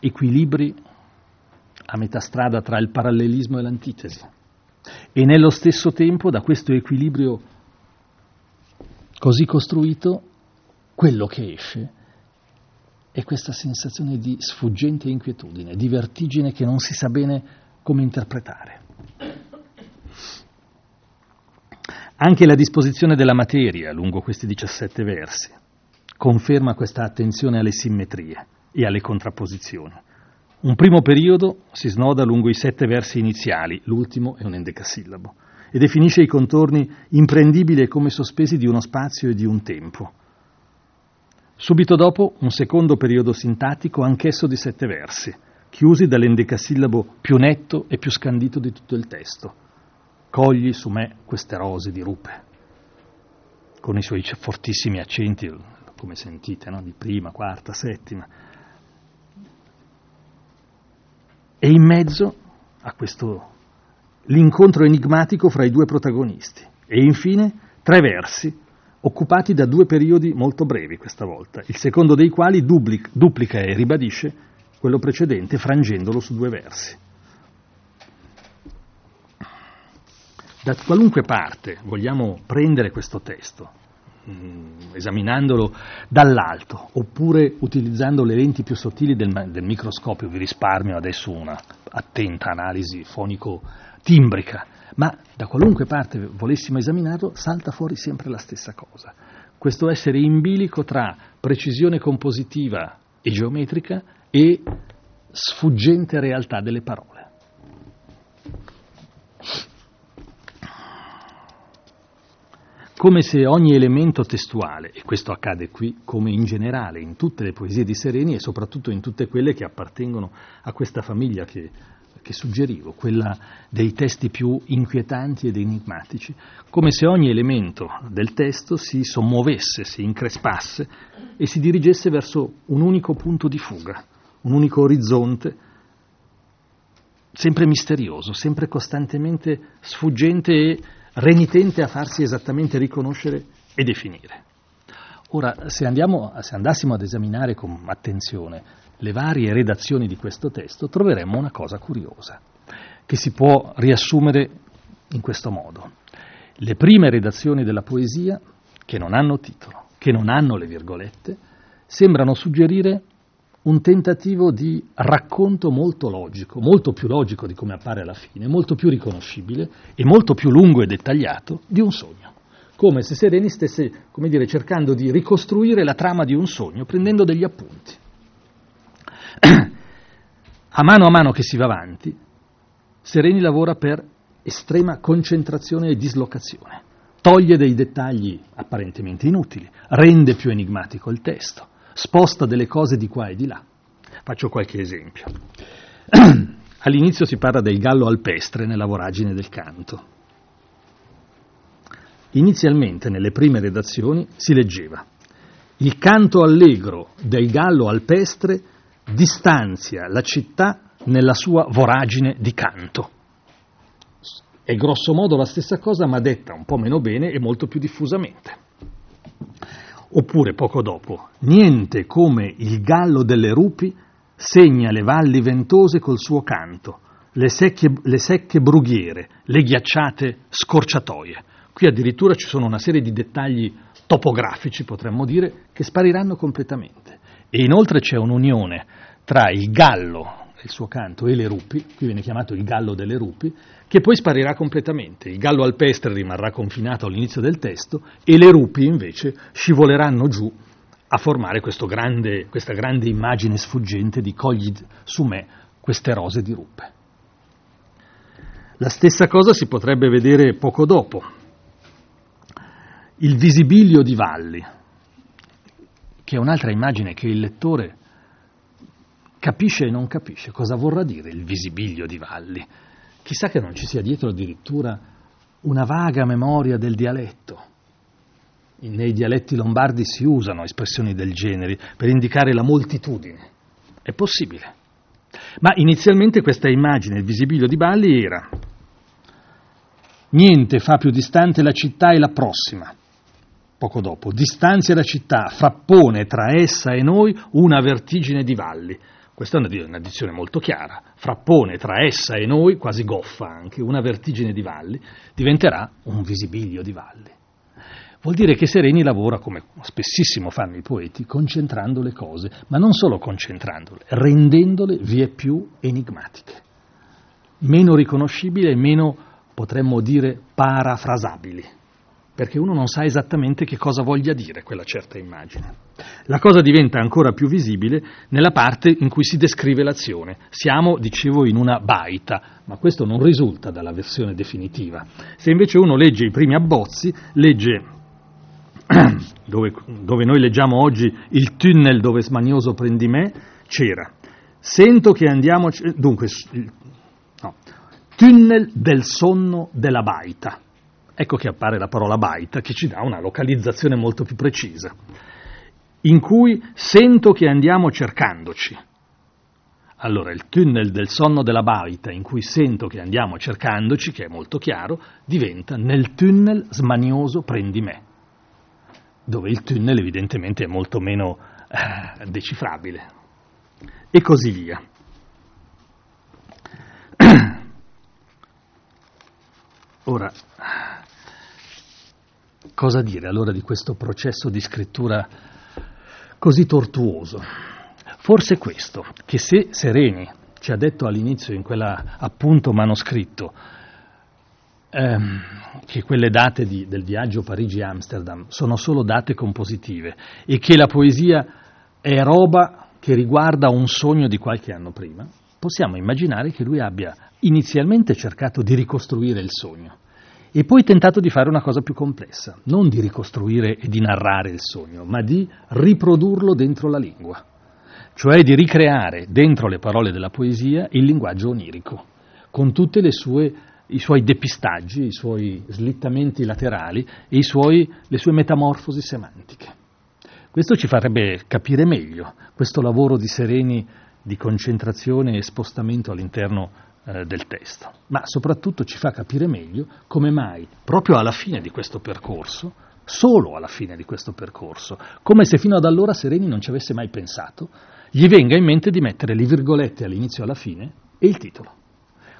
equilibri a metà strada tra il parallelismo e l'antitesi. E nello stesso tempo, da questo equilibrio così costruito, quello che esce è questa sensazione di sfuggente inquietudine, di vertigine che non si sa bene come interpretare. Anche la disposizione della materia lungo questi 17 versi conferma questa attenzione alle simmetrie e alle contrapposizioni. Un primo periodo si snoda lungo i sette versi iniziali, l'ultimo è un endecasillabo, e definisce i contorni imprendibili e come sospesi di uno spazio e di un tempo Subito dopo un secondo periodo sintattico, anch'esso di sette versi, chiusi dall'endecasillabo più netto e più scandito di tutto il testo. Cogli su me queste rose di rupe, con i suoi fortissimi accenti, come sentite, no? di prima, quarta, settima. E in mezzo a questo l'incontro enigmatico fra i due protagonisti. E infine tre versi occupati da due periodi molto brevi questa volta, il secondo dei quali duplica, e ribadisce quello precedente frangendolo su due versi. Da qualunque parte vogliamo prendere questo testo, mm, esaminandolo dall'alto oppure utilizzando le lenti più sottili del, del microscopio, vi risparmio adesso una attenta analisi fonico-timbrica, ma da qualunque parte volessimo esaminarlo salta fuori sempre la stessa cosa. Questo essere in bilico tra precisione compositiva e geometrica e sfuggente realtà delle parole. Come se ogni elemento testuale, e questo accade qui come in generale in tutte le poesie di Sereni e soprattutto in tutte quelle che appartengono a questa famiglia che che suggerivo, quella dei testi più inquietanti ed enigmatici, come se ogni elemento del testo si sommuovesse, si increspasse e si dirigesse verso un unico punto di fuga, un unico orizzonte, sempre misterioso, sempre costantemente sfuggente e renitente a farsi esattamente riconoscere e definire. Ora, se, andiamo, se andassimo ad esaminare con attenzione le varie redazioni di questo testo, troveremmo una cosa curiosa, che si può riassumere in questo modo. Le prime redazioni della poesia, che non hanno titolo, che non hanno le virgolette, sembrano suggerire un tentativo di racconto molto logico, molto più logico di come appare alla fine, molto più riconoscibile e molto più lungo e dettagliato di un sogno. Come se Sereni stesse, dire, cercando di ricostruire la trama di un sogno, prendendo degli appunti. A mano a mano che si va avanti, Sereni lavora per estrema concentrazione e dislocazione. Toglie dei dettagli apparentemente inutili, rende più enigmatico il testo sposta delle cose di qua e di là. Faccio qualche esempio. All'inizio si parla del gallo alpestre nella voragine del canto. Inizialmente, nelle prime redazioni, si leggeva il canto allegro del gallo alpestre distanzia la città nella sua voragine di canto. È grosso modo la stessa cosa, ma detta un po' meno bene e molto più diffusamente. Oppure poco dopo, niente come il gallo delle rupi segna le valli ventose col suo canto, le secche, le secche brughiere, le ghiacciate scorciatoie. Qui addirittura ci sono una serie di dettagli topografici, potremmo dire, che spariranno completamente. E inoltre c'è un'unione tra il gallo il suo canto e le rupi, qui viene chiamato il gallo delle rupi, che poi sparirà completamente. Il gallo alpestre rimarrà confinato all'inizio del testo e le rupi invece scivoleranno giù a formare grande, questa grande immagine sfuggente di cogli su me queste rose di rupe. La stessa cosa si potrebbe vedere poco dopo. Il visibilio di valli, che è un'altra immagine che il lettore capisce e non capisce cosa vorrà dire il visibilio di Valli. Chissà che non ci sia dietro addirittura una vaga memoria del dialetto. Nei dialetti lombardi si usano espressioni del genere per indicare la moltitudine. È possibile. Ma inizialmente questa immagine, il visibilio di Valli, era niente fa più distante la città e la prossima. Poco dopo, distanzia la città, frappone tra essa e noi una vertigine di valli. Questa è una, dizione molto chiara. Frappone tra essa e noi, quasi goffa anche, una vertigine di valli, diventerà un visibilio di valli. Vuol dire che Sereni lavora, come spessissimo fanno i poeti, concentrando le cose, ma non solo concentrandole, rendendole vie più enigmatiche, meno riconoscibili e meno, potremmo dire, parafrasabili perché uno non sa esattamente che cosa voglia dire quella certa immagine. La cosa diventa ancora più visibile nella parte in cui si descrive l'azione. Siamo, dicevo, in una baita, ma questo non risulta dalla versione definitiva. Se invece uno legge i primi abbozzi, legge dove, dove noi leggiamo oggi il tunnel dove smanioso prendi me, c'era. Sento che andiamo... Dunque, no, tunnel del sonno della baita Ecco che appare la parola baita che ci dà una localizzazione molto più precisa, in cui sento che andiamo cercandoci. Allora il tunnel del sonno della baita in cui sento che andiamo cercandoci, che è molto chiaro, diventa nel tunnel smanioso prendi me, dove il tunnel evidentemente è molto meno eh, decifrabile. E così via. Ora, Cosa dire allora di questo processo di scrittura così tortuoso? Forse questo, che se Sereni ci ha detto all'inizio in quell'appunto manoscritto ehm, che quelle date di, del viaggio Parigi-Amsterdam sono solo date compositive e che la poesia è roba che riguarda un sogno di qualche anno prima, possiamo immaginare che lui abbia inizialmente cercato di ricostruire il sogno e poi tentato di fare una cosa più complessa, non di ricostruire e di narrare il sogno, ma di riprodurlo dentro la lingua, cioè di ricreare dentro le parole della poesia il linguaggio onirico, con tutti i suoi depistaggi, i suoi slittamenti laterali e suoi, le sue metamorfosi semantiche. Questo ci farebbe capire meglio questo lavoro di Sereni di concentrazione e spostamento all'interno eh, del testo, ma soprattutto ci fa capire meglio come mai proprio alla fine di questo percorso, solo alla fine di questo percorso, come se fino ad allora Sereni non ci avesse mai pensato, gli venga in mente di mettere le virgolette all'inizio e alla fine e il titolo.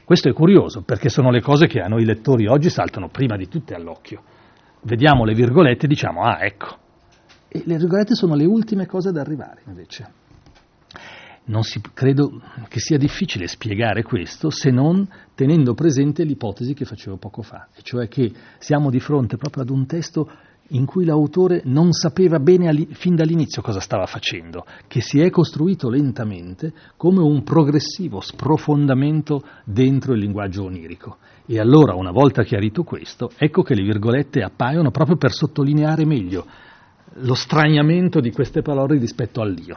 Questo è curioso perché sono le cose che a noi lettori oggi saltano prima di tutte all'occhio. Vediamo le virgolette e diciamo, ah ecco, e le virgolette sono le ultime cose da arrivare, invece. Si, credo che sia difficile spiegare questo se non tenendo presente l'ipotesi che facevo poco fa, e cioè che siamo di fronte proprio ad un testo in cui l'autore non sapeva bene fin dall'inizio cosa stava facendo, che si è costruito lentamente come un progressivo sprofondamento dentro il linguaggio onirico. E allora, una volta chiarito questo, ecco che le virgolette appaiono proprio per sottolineare meglio lo straniamento di queste parole rispetto all'io.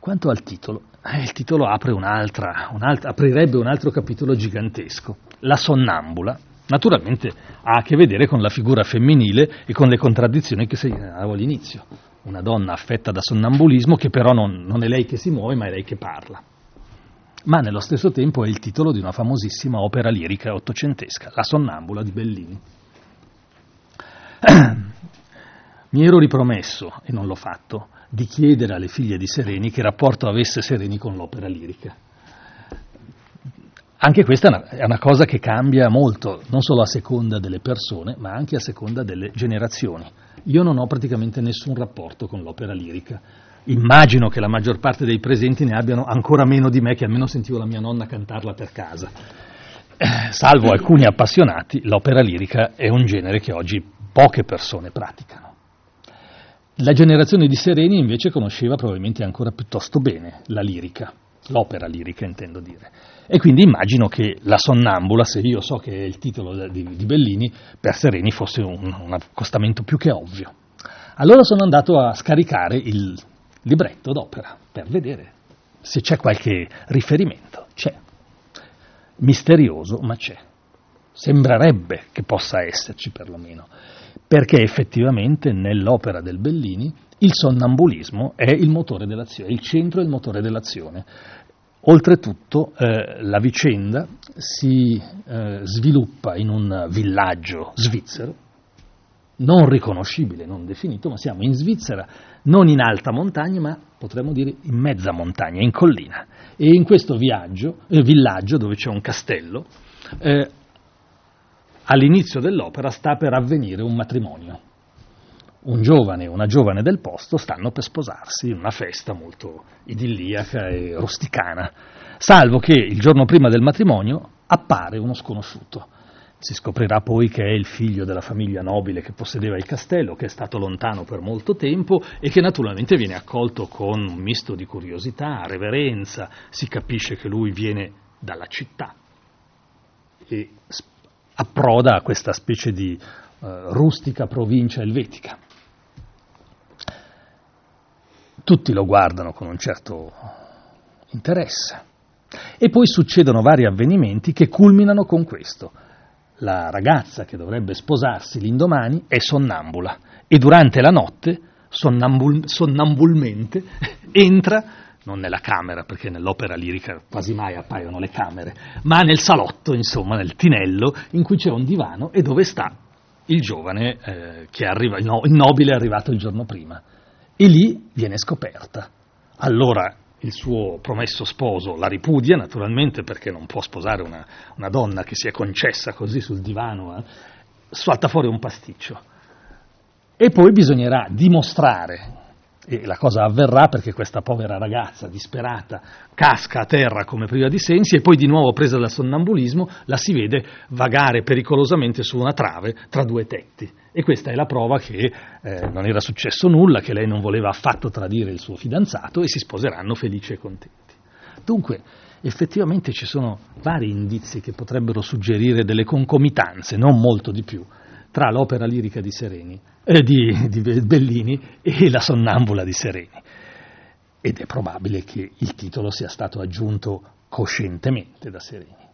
Quanto al titolo, eh, il titolo apre un'altra, un'altra, aprirebbe un altro capitolo gigantesco, la sonnambula. Naturalmente ha a che vedere con la figura femminile e con le contraddizioni che segnalavo all'inizio. Una donna affetta da sonnambulismo che però non, non è lei che si muove, ma è lei che parla ma nello stesso tempo è il titolo di una famosissima opera lirica ottocentesca, La sonnambula di Bellini. Mi ero ripromesso, e non l'ho fatto, di chiedere alle figlie di Sereni che rapporto avesse Sereni con l'opera lirica. Anche questa è una, è una, cosa che cambia molto, non solo a seconda delle persone, ma anche a seconda delle generazioni. Io non ho praticamente nessun rapporto con l'opera lirica. Immagino che la maggior parte dei presenti ne abbiano ancora meno di me, che almeno sentivo la mia nonna cantarla per casa. Eh, salvo alcuni appassionati, l'opera lirica è un genere che oggi poche persone praticano. La generazione di Sereni invece conosceva probabilmente ancora piuttosto bene la lirica, l'opera lirica intendo dire. E quindi immagino che La Sonnambula, se io so che è il titolo di, di Bellini, per Sereni fosse un, un accostamento più che ovvio. Allora sono andato a scaricare il libretto d'opera per vedere se c'è qualche riferimento. C'è. Misterioso, ma c'è. Sembrerebbe che possa esserci perlomeno perché effettivamente nell'opera del Bellini il sonnambulismo è il motore dell'azione, il centro e il motore dell'azione. Oltretutto eh, la vicenda si eh, sviluppa in un villaggio svizzero, non riconoscibile, non definito, ma siamo in Svizzera, non in alta montagna, ma potremmo dire in mezza montagna, in collina. E in questo viaggio, eh, villaggio dove c'è un castello, eh, all'inizio dell'opera sta per avvenire un matrimonio. Un giovane e una giovane del posto stanno per sposarsi in una festa molto idilliaca e rusticana, salvo che il giorno prima del matrimonio appare uno sconosciuto. Si scoprirà poi che è il figlio della famiglia nobile che possedeva il castello, che è stato lontano per molto tempo e che naturalmente viene accolto con un misto di curiosità, reverenza, si capisce che lui viene dalla città e approda a questa specie di eh, rustica provincia elvetica. Tutti lo guardano con un certo interesse. E poi succedono vari avvenimenti che culminano con questo. La ragazza che dovrebbe sposarsi l'indomani è sonnambula e durante la notte, sonnambul- sonnambulmente, entra non nella camera, perché nell'opera lirica quasi mai appaiono le camere, ma nel salotto, insomma, nel tinello, in cui c'è un divano e dove sta il giovane eh, che arriva, il, no, il nobile arrivato il giorno prima. E lì viene scoperta. Allora il suo promesso sposo la ripudia, naturalmente, perché non può sposare una, una donna che si è concessa così sul divano, eh, salta fuori un pasticcio. E poi bisognerà dimostrare e la cosa avverrà perché questa povera ragazza disperata casca a terra come priva di sensi e poi di nuovo presa dal sonnambulismo la si vede vagare pericolosamente su una trave tra due tetti. E questa è la prova che eh, non era successo nulla, che lei non voleva affatto tradire il suo fidanzato e si sposeranno felici e contenti. Dunque, effettivamente ci sono vari indizi che potrebbero suggerire delle concomitanze, non molto di più, tra l'opera lirica di Sereni eh, di, di Bellini e La sonnambula di Sereni. Ed è probabile che il titolo sia stato aggiunto coscientemente da Sereni.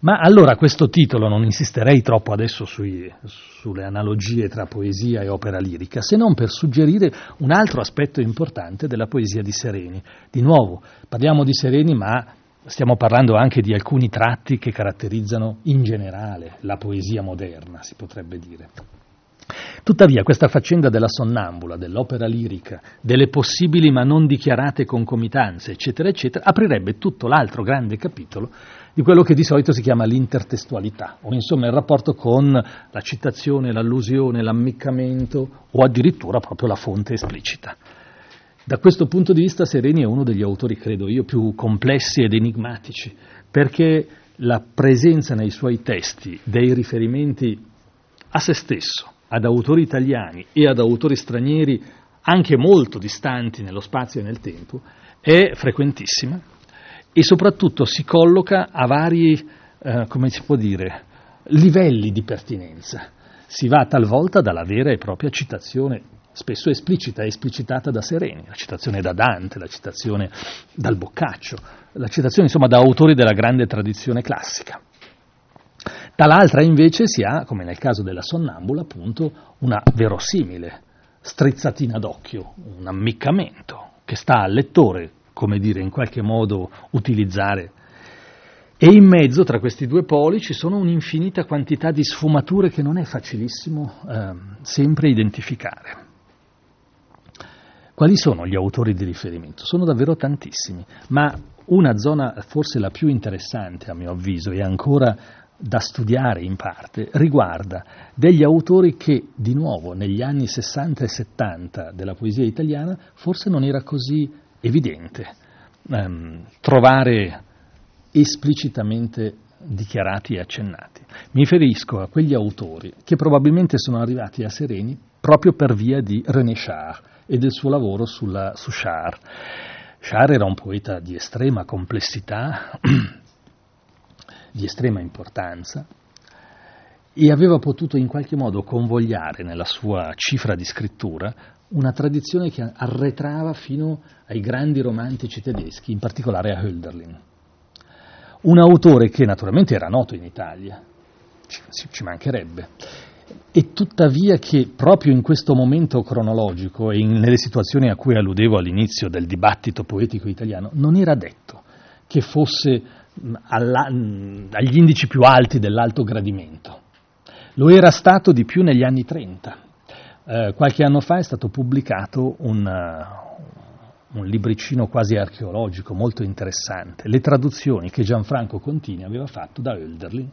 Ma allora questo titolo non insisterei troppo adesso sui, sulle analogie tra poesia e opera lirica, se non per suggerire un altro aspetto importante della poesia di Sereni. Di nuovo, parliamo di Sereni, ma stiamo parlando anche di alcuni tratti che caratterizzano in generale la poesia moderna, si potrebbe dire. Tuttavia questa faccenda della sonnambula, dell'opera lirica, delle possibili ma non dichiarate concomitanze, eccetera, eccetera, aprirebbe tutto l'altro grande capitolo di quello che di solito si chiama l'intertestualità, o insomma il rapporto con la citazione, l'allusione, l'ammiccamento o addirittura proprio la fonte esplicita. Da questo punto di vista Sereni è uno degli autori, credo io, più complessi ed enigmatici, perché la presenza nei suoi testi dei riferimenti a se stesso, ad autori italiani e ad autori stranieri anche molto distanti nello spazio e nel tempo, è frequentissima e soprattutto si colloca a vari, eh, come si può dire, livelli di pertinenza. Si va talvolta dalla vera e propria citazione, spesso esplicita, esplicitata da Sereni, la citazione da Dante, la citazione dal Boccaccio, la citazione insomma da autori della grande tradizione classica. Dall'altra invece si ha, come nel caso della sonnambula, appunto, una verosimile strizzatina d'occhio, un ammiccamento che sta al lettore come dire, in qualche modo utilizzare. E in mezzo tra questi due poli ci sono un'infinita quantità di sfumature che non è facilissimo eh, sempre identificare. Quali sono gli autori di riferimento? Sono davvero tantissimi, ma una zona forse la più interessante a mio avviso e ancora da studiare in parte riguarda degli autori che di nuovo negli anni 60 e 70 della poesia italiana forse non era così evidente ehm, trovare esplicitamente dichiarati e accennati. Mi riferisco a quegli autori che probabilmente sono arrivati a Sereni proprio per via di René Char e del suo lavoro sulla, su Char. Char era un poeta di estrema complessità, di estrema importanza, e aveva potuto in qualche modo convogliare nella sua cifra di scrittura una tradizione che arretrava fino ai grandi romantici tedeschi, in particolare a Hölderlin. Un autore che naturalmente era noto in Italia, ci, ci mancherebbe, e tuttavia che proprio in questo momento cronologico e in, nelle situazioni a cui alludevo all'inizio del dibattito poetico italiano, non era detto che fosse alla, agli indici più alti dell'alto gradimento. Lo era stato di più negli anni 30, eh, qualche anno fa è stato pubblicato un, uh, un, libricino quasi archeologico molto interessante, le traduzioni che Gianfranco Contini aveva fatto da Hölderlin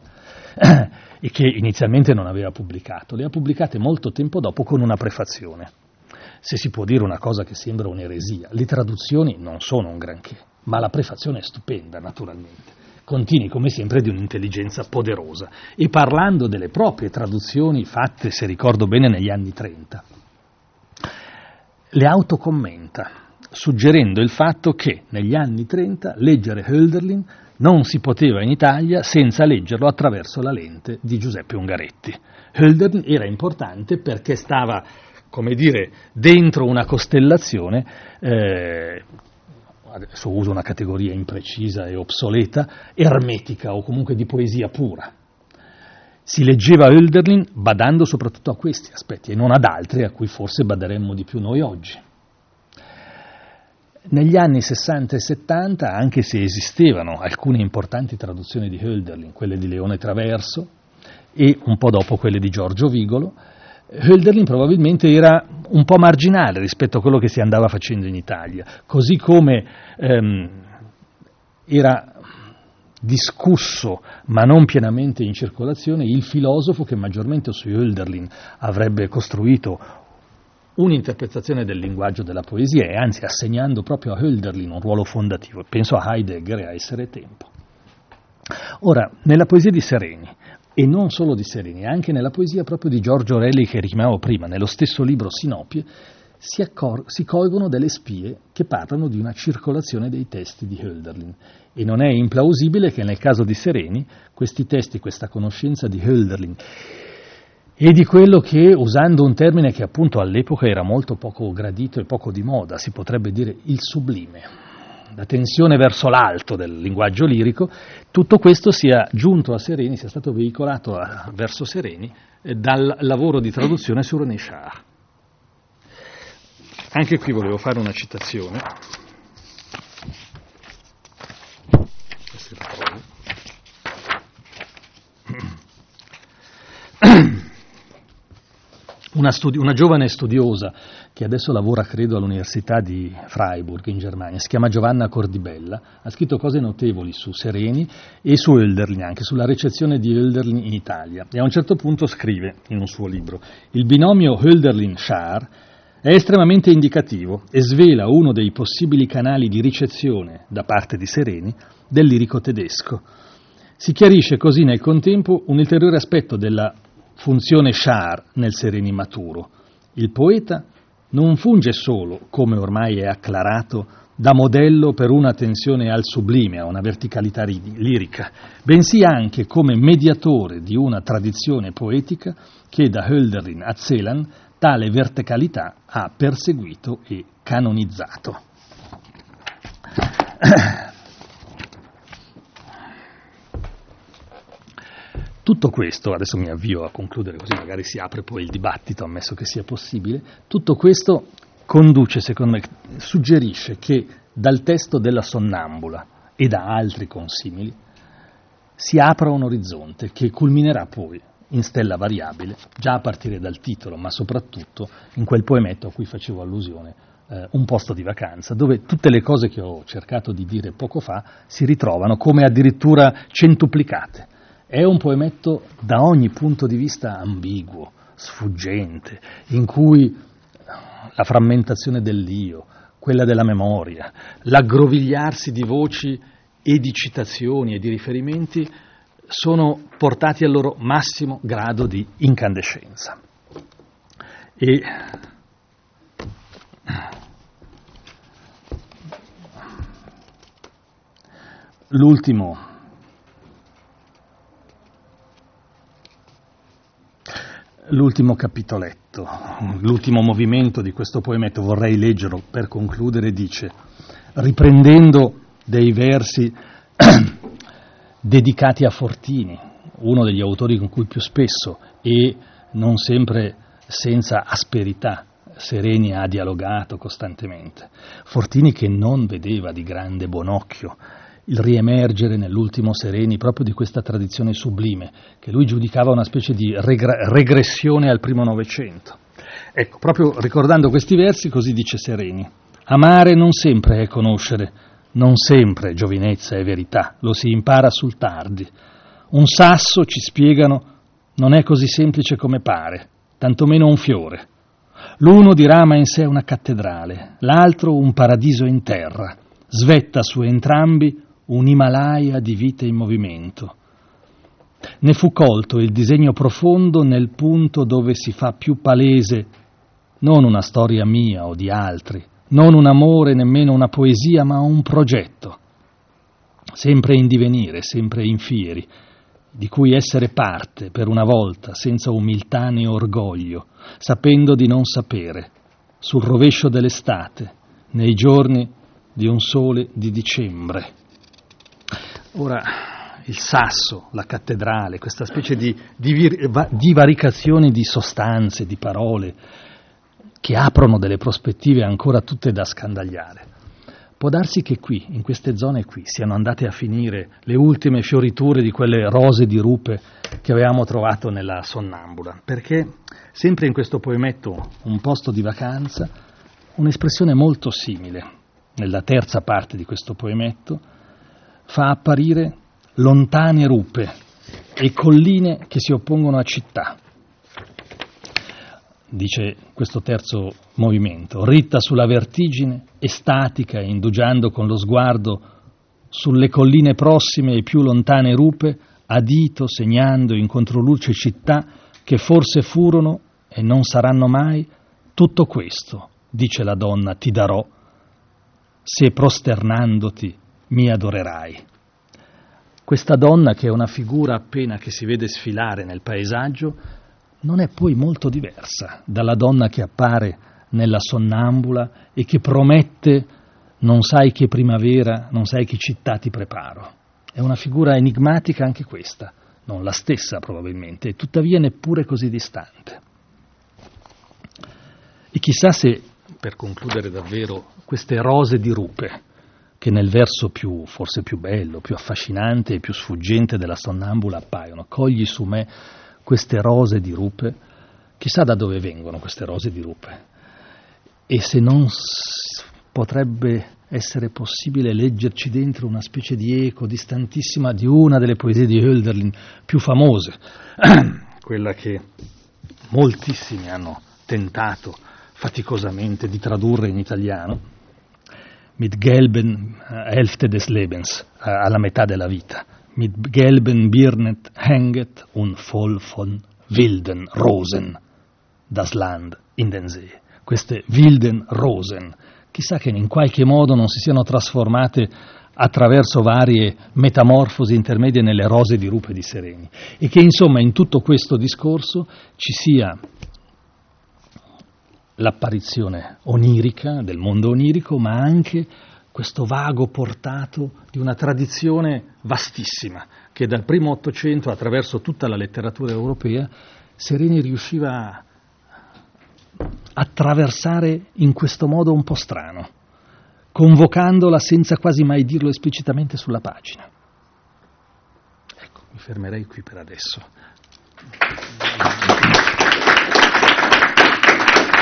e che inizialmente non aveva pubblicato. Le ha pubblicate molto tempo dopo con una prefazione. Se si può dire una cosa che sembra un'eresia, le traduzioni non sono un granché, ma la prefazione è stupenda, naturalmente. Continui come sempre di un'intelligenza poderosa. E parlando delle proprie traduzioni fatte, se ricordo bene, negli anni 30, le autocommenta, suggerendo il fatto che negli anni 30 leggere Hölderlin non si poteva in Italia senza leggerlo attraverso la lente di Giuseppe Ungaretti. Hölderlin era importante perché stava, come dire, dentro una costellazione eh, adesso uso una categoria imprecisa e obsoleta, ermetica o comunque di poesia pura. Si leggeva Hölderlin badando soprattutto a questi aspetti e non ad altri a cui forse baderemmo di più noi oggi. Negli anni 60 e 70, anche se esistevano alcune importanti traduzioni di Hölderlin, quelle di Leone Traverso e un po' dopo quelle di Giorgio Vigolo, Hölderlin probabilmente era un po' marginale rispetto a quello che si andava facendo in Italia, così come ehm, era discusso ma non pienamente in circolazione il filosofo che maggiormente su Hölderlin avrebbe costruito un'interpretazione del linguaggio della poesia e anzi assegnando proprio a Hölderlin un ruolo fondativo, penso a Heidegger e a Essere Tempo. Ora, nella poesia di Sereni, e non solo di Sereni, anche nella poesia proprio di Giorgio Orelli che richiamavo prima, nello stesso libro Sinopie, si, accor- si, colgono delle spie che parlano di una circolazione dei testi di Hölderlin. E non è implausibile che nel caso di Sereni questi testi, questa conoscenza di Hölderlin e di quello che, usando un termine che appunto all'epoca era molto poco gradito e poco di moda, si potrebbe dire il sublime, la tensione verso l'alto del linguaggio lirico, tutto questo sia giunto a Sereni, sia stato veicolato a, verso Sereni eh, dal lavoro di traduzione su René Char. Anche qui volevo fare una citazione. Una, studi- una, giovane studiosa che adesso lavora, credo, all'Università di Freiburg in Germania, si chiama Giovanna Cordibella, ha scritto cose notevoli su Sereni e su Hölderlin, anche sulla recezione di Hölderlin in Italia. E a un certo punto scrive in un suo libro: Il binomio Hölderlin-Schar è estremamente indicativo e svela uno dei possibili canali di ricezione da parte di Sereni del lirico tedesco. Si chiarisce così nel contempo un ulteriore aspetto della funzione Schar nel Sereni maturo. Il poeta non funge solo, come ormai è acclarato, da modello per una tensione al sublime, a una verticalità lirica, bensì anche come mediatore di una tradizione poetica che da Hölderlin a Celan tale verticalità ha perseguito e canonizzato. Tutto questo, adesso mi avvio a concludere così magari si apre poi il dibattito, ammesso che sia possibile, tutto questo conduce, secondo me, suggerisce che dal testo della sonnambula e da altri consimili si apra un orizzonte che culminerà poi in stella variabile, già a partire dal titolo, ma soprattutto in quel poemetto a cui facevo allusione, eh, Un posto di vacanza, dove tutte le cose che ho cercato di dire poco fa si ritrovano come addirittura centuplicate è un poemetto da ogni punto di vista ambiguo, sfuggente, in cui la frammentazione dell'io, quella della memoria, l'aggrovigliarsi di voci e di citazioni e di riferimenti sono portati al loro massimo grado di incandescenza. E l'ultimo l'ultimo capitoletto, l'ultimo movimento di questo poemetto, vorrei leggerlo per concludere, dice, riprendendo dei versi dedicati a Fortini, uno degli autori con cui più spesso e non sempre senza asperità Sereni ha dialogato costantemente. Fortini che non vedeva di grande buon occhio il riemergere nell'ultimo Sereni proprio di questa tradizione sublime, che lui giudicava una specie di regre- regressione al primo Novecento. Ecco, proprio ricordando questi versi, così dice Sereni. Amare non sempre è conoscere, non sempre giovinezza è verità, lo si impara sul tardi. Un sasso, ci spiegano, non è così semplice come pare, tantomeno un fiore. L'uno dirama in sé una cattedrale, l'altro un paradiso in terra. Svetta su entrambi un Himalaya di vita in movimento. Ne fu colto il disegno profondo nel punto dove si fa più palese non una storia mia o di altri, non un amore, nemmeno una poesia, ma un progetto, sempre in divenire, sempre in fieri, di cui essere parte per una volta, senza umiltà né orgoglio, sapendo di non sapere, sul rovescio dell'estate, nei giorni di un sole di dicembre. Ora, il sasso, la cattedrale, questa specie di divaricazione di sostanze, di parole, che aprono delle prospettive ancora tutte da scandagliare. Può darsi che qui, in queste zone qui, siano andate a finire le ultime fioriture di quelle rose di rupe che avevamo trovato nella sonnambula, perché sempre in questo poemetto Un posto di vacanza, un'espressione molto simile, nella terza parte di questo poemetto, fa apparire lontane rupe e colline che si oppongono a città. Dice questo terzo movimento, ritta sulla vertigine, estatica, indugiando con lo sguardo sulle colline prossime e più lontane rupe, a dito segnando in controluce città che forse furono e non saranno mai, tutto questo, dice la donna, ti darò, se prosternandoti mi adorerai. Questa donna, che è una figura appena che si vede sfilare nel paesaggio, non è poi molto diversa dalla donna che appare nella sonnambula e che promette non sai che primavera, non sai che città ti preparo. È una figura enigmatica anche questa, non la stessa probabilmente, e tuttavia neppure così distante. E chissà se, per concludere davvero, queste rose di rupe, che nel verso più, forse più bello, più affascinante e più sfuggente della sonnambula appaiono, cogli su me queste rose di rupe, chissà da dove vengono queste rose di rupe, e se non potrebbe essere possibile leggerci dentro una specie di eco distantissima di una delle poesie di Hölderlin più famose, quella che moltissimi hanno tentato faticosamente di tradurre in italiano, mit gelben Hälfte des Lebens, alla metà della vita, mit gelben Birnet hänget und voll von wilden Rosen das Land in den See. Queste wilden Rosen, chissà che in qualche modo non si siano trasformate attraverso varie metamorfosi intermedie nelle rose di rupe di Sereni e che insomma in tutto questo discorso ci sia l'apparizione onirica del mondo onirico, ma anche questo vago portato di una tradizione vastissima che dal primo Ottocento attraverso tutta la letteratura europea Sereni riusciva a attraversare in questo modo un po' strano, convocandola senza quasi mai dirlo esplicitamente sulla pagina. Ecco, mi fermerei qui per adesso.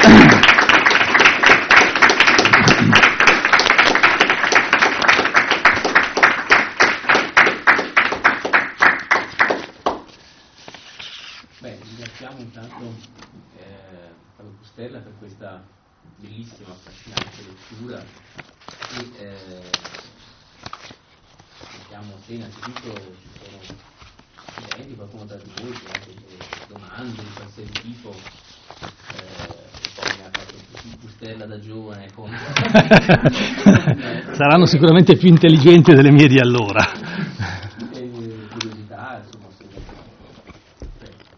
Beh, ringraziamo intanto eh, Fabio Pustella per questa bellissima, affascinante lettura. E eh, a te innanzitutto ci qualcuno tra di voi che ha delle domande di qualsiasi tipo eh, fatto Pustella da giovane con... Saranno sicuramente più intelligenti delle mie di allora. e curiosità, insomma, se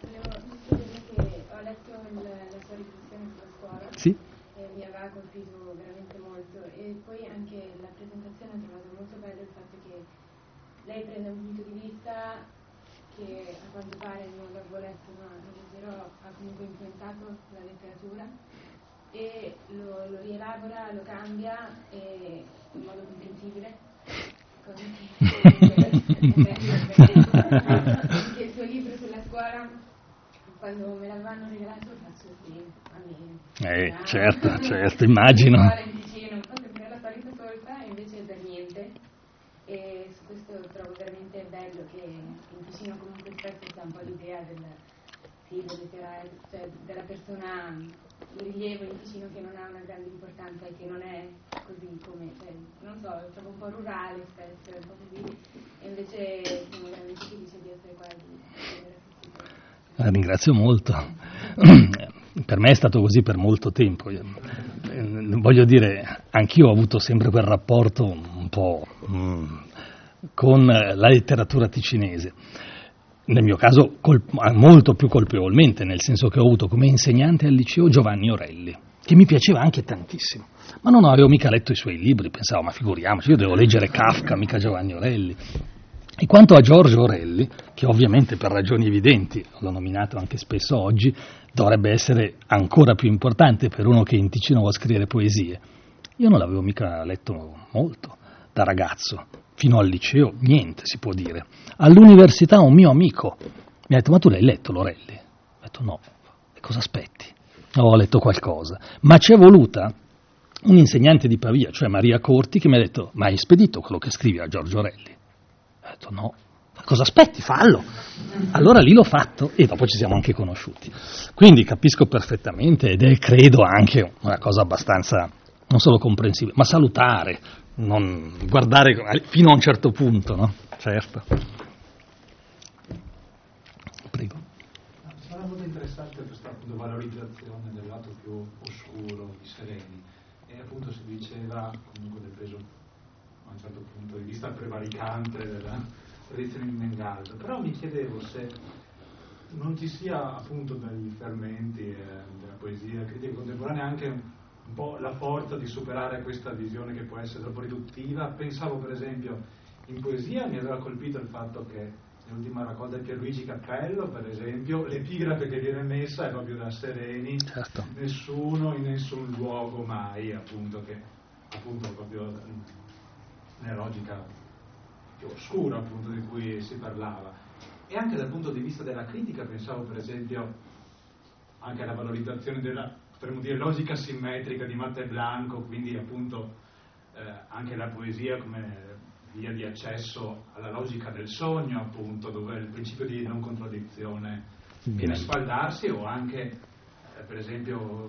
Volevo dire che ho letto il- la sua riflessione sulla scuola Sì? e mi aveva colpito veramente molto e poi anche la presentazione ho trovato molto bello il fatto che lei prende un punto di vista che a quanto pare non l'avevo letto ma lo ha comunque influenzato la letteratura e lo, lo rielabora, lo cambia e in modo comprensibile cosa che il suo libro sulla scuola quando me l'avevano regalato ho fatto sì, a me. Eh, Ah, certo, certo, immagino. In un po' sempre la solita solfa e invece per niente. E su questo trovo veramente bello che in Ticino comunque spesso si ha un po' l'idea del cioè della persona di rilievo in Ticino che non ha una grande importanza e che non è così come, cioè, non so, lo trovo un po' rurale spesso, un po' così, e invece sono veramente felice di essere qua di di ringrazio molto. per me è stato così per molto tempo. Io, eh, Voglio dire, anch'io ho avuto sempre quel rapporto un po' mm, con la letteratura ticinese. Nel mio caso colp- molto più colpevolmente, nel senso che ho avuto come insegnante al liceo Giovanni Orelli, che mi piaceva anche tantissimo. Ma non avevo mica letto i suoi libri, pensavo, ma figuriamoci, io devo leggere Kafka, mica Giovanni Orelli. E quanto a Giorgio Orelli, che ovviamente per ragioni evidenti, l'ho nominato anche spesso oggi, dovrebbe essere ancora più importante per uno che in Ticino vuole scrivere poesie, io non l'avevo mica letto molto da ragazzo, fino al liceo niente si può dire. All'università un mio amico mi ha detto ma tu l'hai letto l'Orelli? Ho detto no, e cosa aspetti? Ho letto qualcosa, ma ci è voluta un insegnante di Pavia, cioè Maria Corti, che mi ha detto ma hai spedito quello che scrivi a Giorgio Orelli? Ho detto no. Cosa aspetti? Fallo. Allora lì l'ho fatto e dopo ci siamo anche conosciuti. Quindi capisco perfettamente ed è credo anche una cosa abbastanza non solo comprensibile, ma salutare, non guardare fino a un certo punto, no? Certo. Prego. Sarà molto interessante questa valorizzazione del lato più oscuro di Sereni e appunto si diceva comunque del peso a un certo punto di vista prevaricante della tradizione di Mengaldo, però mi chiedevo se non ci sia appunto dai fermenti eh, della poesia critica contemporanea anche un po' la forza di superare questa visione che può essere troppo riduttiva. Pensavo per esempio in poesia mi aveva colpito il fatto che nell'ultima raccolta di Pierluigi Cappello, per esempio, l'epigrafe che viene messa è proprio da Sereni, certo. nessuno in nessun luogo mai, appunto, che appunto proprio nella logica più oscura appunto di cui si parlava. E anche dal punto di vista della critica pensavo per esempio anche alla valorizzazione della, potremmo dire, logica simmetrica di Matte Blanco, quindi appunto eh, anche la poesia come via di accesso alla logica del sogno, appunto, dove il principio di non contraddizione viene a sfaldarsi, o anche, eh, per esempio,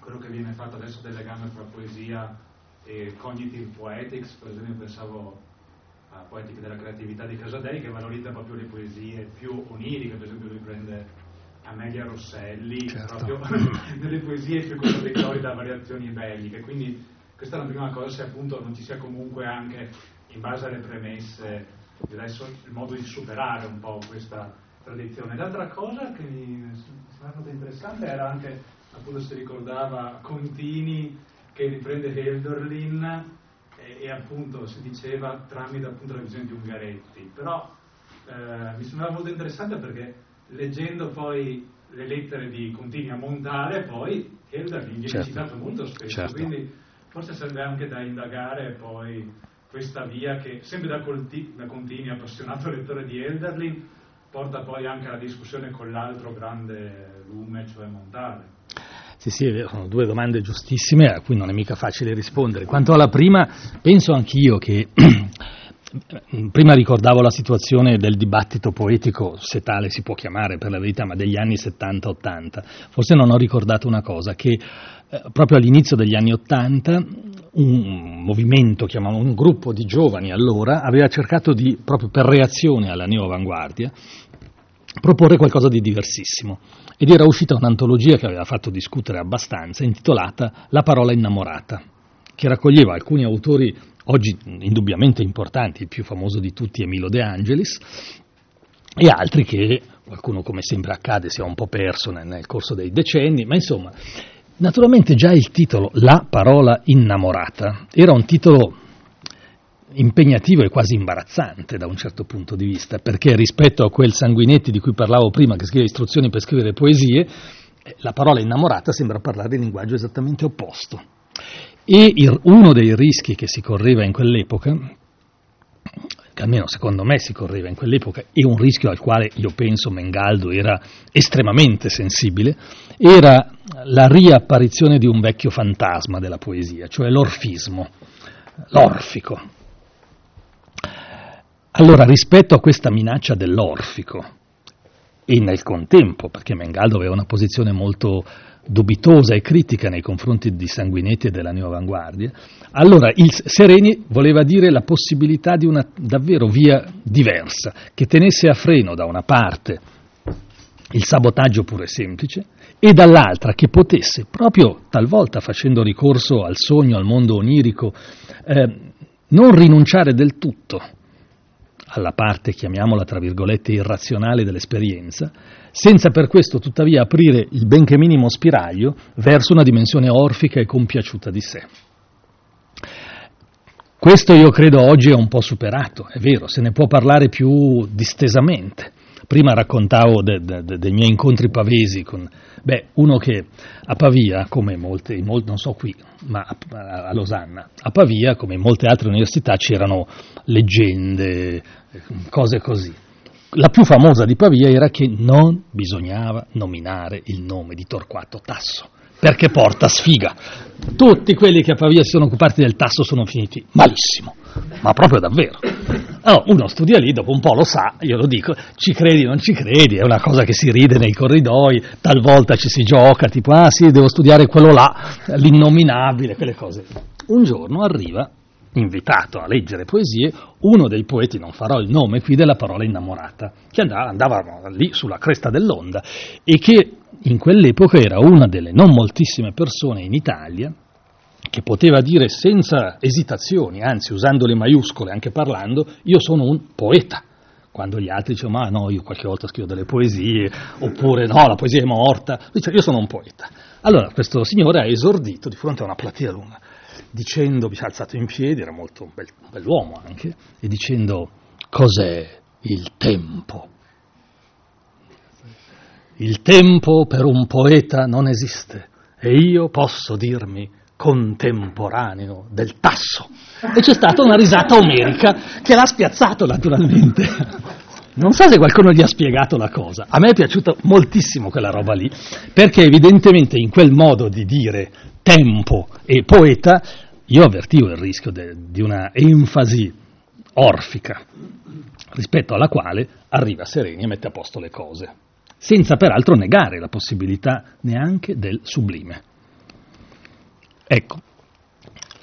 quello che viene fatto adesso del legame tra poesia e cognitive poetics, per esempio pensavo a Poetica della creatività di Casadei, che valorizza proprio le poesie più oniriche, per esempio lui prende Amelia Rosselli, certo. proprio nelle poesie più contraddittorie da variazioni belliche, quindi questa è la prima cosa, se appunto non ci sia comunque anche, in base alle premesse, adesso il modo di superare un po' questa tradizione. L'altra cosa che mi sembrava interessante era anche, appunto si ricordava Contini che riprende Helderlin e, e, appunto si diceva tramite appunto la visione di Ungaretti, però eh, mi sembrava molto interessante perché leggendo poi le lettere di Contini a Montale poi Helderlin viene certo. citato molto spesso, certo. quindi forse serve anche da indagare poi questa via che, sempre da, Colti, da Contini, appassionato lettore di Elderlin, porta poi anche alla discussione con l'altro grande lume, cioè Montale. Sì, sì, sono due domande giustissime a cui non è mica facile rispondere. Quanto alla prima, penso anch'io che Prima ricordavo la situazione del dibattito poetico, se tale si può chiamare per la verità, ma degli anni 70-80. Forse non ho ricordato una cosa, che eh, proprio all'inizio degli anni 80 un movimento, chiamavano un gruppo di giovani allora, aveva cercato di, proprio per reazione alla neoavanguardia, proporre qualcosa di diversissimo. Ed era uscita un'antologia che aveva fatto discutere abbastanza, intitolata La parola innamorata, che raccoglieva alcuni autori oggi indubbiamente importanti, il più famoso di tutti è Milo De Angelis, e altri che qualcuno come sempre accade si è un po' perso nel, nel corso dei decenni, ma insomma, naturalmente già il titolo La parola innamorata era un titolo impegnativo e quasi imbarazzante da un certo punto di vista, perché rispetto a quel Sanguinetti di cui parlavo prima, che scrive istruzioni per scrivere poesie, eh, la parola innamorata sembra parlare in linguaggio esattamente opposto. E il, uno dei rischi che si correva in quell'epoca, che almeno secondo me si correva in quell'epoca, e un rischio al quale io penso Mengaldo era estremamente sensibile, era la riapparizione di un vecchio fantasma della poesia, cioè l'orfismo, l'orfico. Allora, rispetto a questa minaccia dell'orfico, e nel contempo, perché Mengaldo aveva una posizione molto dubitosa e critica nei confronti di Sanguinetti e della neoavanguardia, allora il Sereni voleva dire la possibilità di una davvero via diversa, che tenesse a freno da una parte il sabotaggio puro e semplice e dall'altra che potesse, proprio talvolta facendo ricorso al sogno, al mondo onirico, eh, non rinunciare del tutto alla parte, chiamiamola tra virgolette, irrazionale dell'esperienza, senza per questo tuttavia aprire il benché minimo spiraglio verso una dimensione orfica e compiaciuta di sé. Questo io credo oggi è un po' superato, è vero, se ne può parlare più distesamente. Prima raccontavo de, de, de, dei miei incontri pavesi con beh, uno che a Pavia, come molte, molte, non so qui, ma a, a Losanna, a Pavia, come in molte altre università, c'erano leggende, cose così. La più famosa di Pavia era che non bisognava nominare il nome di Torquato Tasso perché porta sfiga. Tutti quelli che a Pavia si sono occupati del tasso sono finiti malissimo, ma proprio davvero. Allora, uno studia lì, dopo un po' lo sa, io lo dico, ci credi o non ci credi, è una cosa che si ride nei corridoi, talvolta ci si gioca, tipo, ah sì, devo studiare quello là, l'innominabile, quelle cose. Un giorno arriva, invitato a leggere poesie, uno dei poeti, non farò il nome qui, della parola innamorata, che andava, andava lì sulla cresta dell'onda e che in quell'epoca era una delle non moltissime persone in Italia che poteva dire senza esitazioni, anzi usando le maiuscole anche parlando, io sono un poeta, quando gli altri dicono ma no, io qualche volta scrivo delle poesie, oppure no, la poesia è morta, dice io sono un poeta. Allora questo signore ha esordito di fronte a una platea lunga, dicendo, si è alzato in piedi, era molto un bel, bell'uomo anche, e dicendo cos'è il tempo? Il tempo per un poeta non esiste e io posso dirmi contemporaneo del tasso. E c'è stata una risata omerica che l'ha spiazzato naturalmente. Non so se qualcuno gli ha spiegato la cosa. A me è piaciuta moltissimo quella roba lì, perché evidentemente in quel modo di dire tempo e poeta io avvertivo il rischio de, di una enfasi orfica, rispetto alla quale arriva Sereni e mette a posto le cose, senza peraltro negare la possibilità neanche del sublime. Ecco,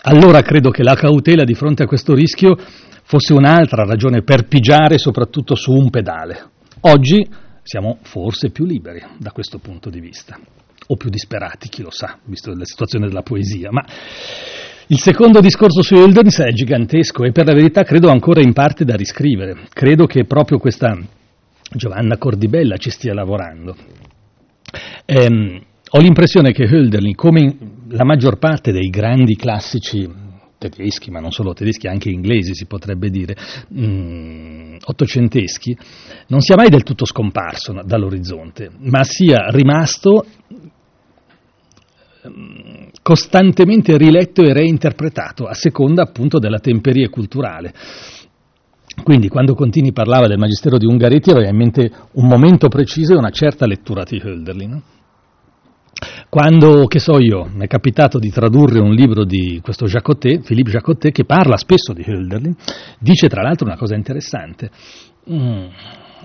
allora credo che la cautela di fronte a questo rischio fosse un'altra ragione per pigiare soprattutto su un pedale. Oggi siamo forse più liberi da questo punto di vista, o più disperati, chi lo sa, visto la situazione della poesia, ma il secondo discorso su Hilderness è gigantesco e per la verità credo ancora in parte da riscrivere. Credo che proprio questa Giovanna Cordibella ci stia lavorando. Ehm, ho l'impressione che Hölderlin, come la maggior parte dei grandi classici tedeschi, ma non solo tedeschi, anche inglesi si potrebbe dire, mh, mm, ottocenteschi, non sia mai del tutto scomparso dall'orizzonte, ma sia rimasto costantemente riletto e reinterpretato a seconda appunto della temperia culturale. Quindi quando Contini parlava del Magistero di Ungaretti aveva in mente un momento preciso e una certa lettura di Hölderlin. Quando, che so io, mi è capitato di tradurre un libro di questo Jacotet, Philippe Jacotet, che parla spesso di Hölderlin, dice tra l'altro una cosa interessante. Mm,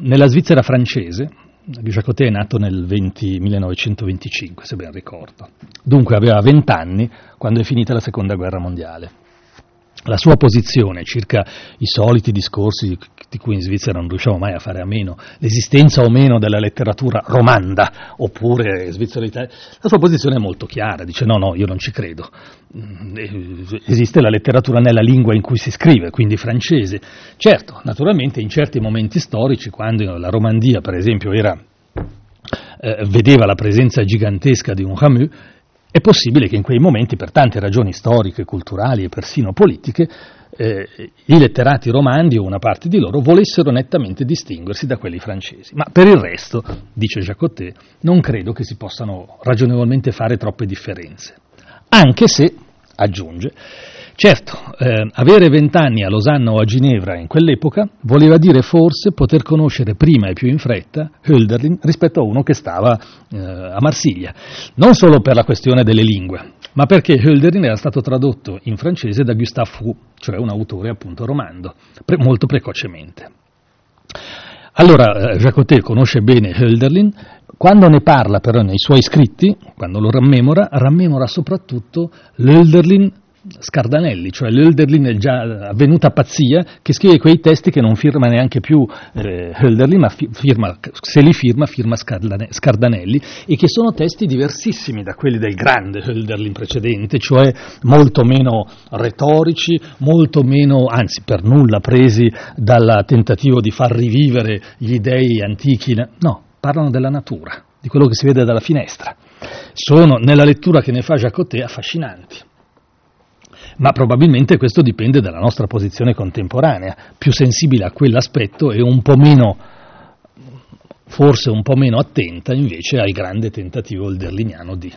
nella Svizzera francese, Jacotet è nato nel 20, 1925, se ben ricordo, dunque aveva 20 anni quando è finita la seconda guerra mondiale la sua posizione circa i soliti discorsi di cui in Svizzera non riusciamo mai a fare a meno, l'esistenza o meno della letteratura romanda oppure Svizzera Italia, la sua posizione è molto chiara, dice no, no, io non ci credo. Mm, esiste la letteratura nella lingua in cui si scrive, quindi francese. Certo, naturalmente in certi momenti storici, quando la Romandia per esempio era, eh, vedeva la presenza gigantesca di un Camus, è possibile che in quei momenti, per tante ragioni storiche, culturali e persino politiche, eh, i letterati romandi o una parte di loro volessero nettamente distinguersi da quelli francesi. Ma per il resto, dice Jacotet, non credo che si possano ragionevolmente fare troppe differenze. Anche se, aggiunge, Certo, eh, avere vent'anni a Losanna o a Ginevra in quell'epoca voleva dire forse poter conoscere prima e più in fretta Hölderlin rispetto a uno che stava eh, a Marsiglia, non solo per la questione delle lingue, ma perché Hölderlin era stato tradotto in francese da Gustave Fou, cioè un autore appunto romando, pre- molto precocemente. Allora, eh, Jacotet conosce bene Hölderlin, quando ne parla però nei suoi scritti, quando lo rammemora, rammemora soprattutto l'Hölderlin Scardanelli, cioè l'Hölderlin già avvenuta pazzia, che scrive quei testi che non firma neanche più eh, Hölderlin, ma firma, se li firma, firma Scardanelli, e che sono testi diversissimi da quelli del grande Hölderlin precedente, cioè molto meno retorici, molto meno, anzi per nulla presi dal tentativo di far rivivere gli dei antichi, no, parlano della natura, di quello che si vede dalla finestra. Sono, nella lettura che ne fa Jacotet, affascinanti ma probabilmente questo dipende dalla nostra posizione contemporanea, più sensibile a quell'aspetto e un po' meno, forse un po' meno attenta invece al grande tentativo hölderliniano di.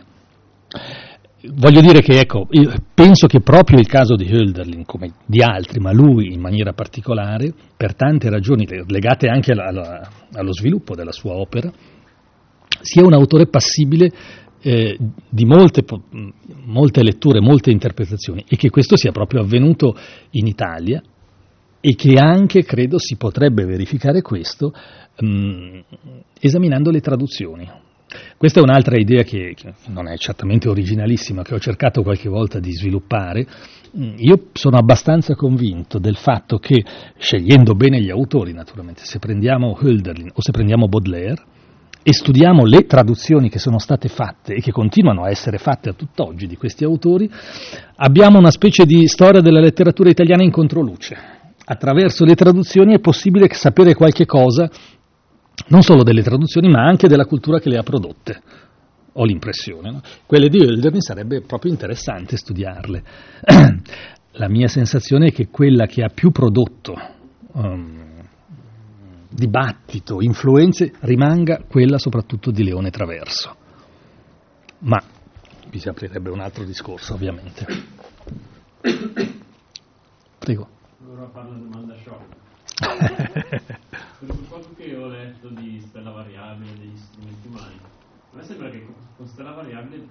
Voglio dire che, ecco, penso che proprio il caso di Hölderlin, come di altri, ma lui in maniera particolare, per tante ragioni legate anche alla, alla, allo sviluppo della sua opera, sia un autore passibile eh, di molte, molte letture, molte interpretazioni e che questo sia proprio avvenuto in Italia e che anche, credo, si potrebbe verificare questo mh, esaminando le traduzioni. Questa è un'altra idea che, che, non è certamente originalissima, che ho cercato qualche volta di sviluppare. Io sono abbastanza convinto del fatto che, scegliendo bene gli autori, naturalmente, se prendiamo Hölderlin o se prendiamo Baudelaire, e studiamo le traduzioni che sono state fatte e che continuano a essere fatte a tutt'oggi di questi autori, abbiamo una specie di storia della letteratura italiana in controluce. attraverso le traduzioni è possibile sapere qualche cosa, non solo delle traduzioni, ma anche della cultura che le ha prodotte. Ho l'impressione. No? Quelle di Hölderlin sarebbe proprio interessante studiarle. La mia sensazione è che quella che ha più prodotto um, dibattito, influenze, rimanga quella soprattutto di Leone Traverso. Ma vi si aprirebbe un altro discorso, ovviamente. Prego. Allora fare una domanda shock. per quel che ho letto di stella variabile degli strumenti umani, a me sembra che con stella variabile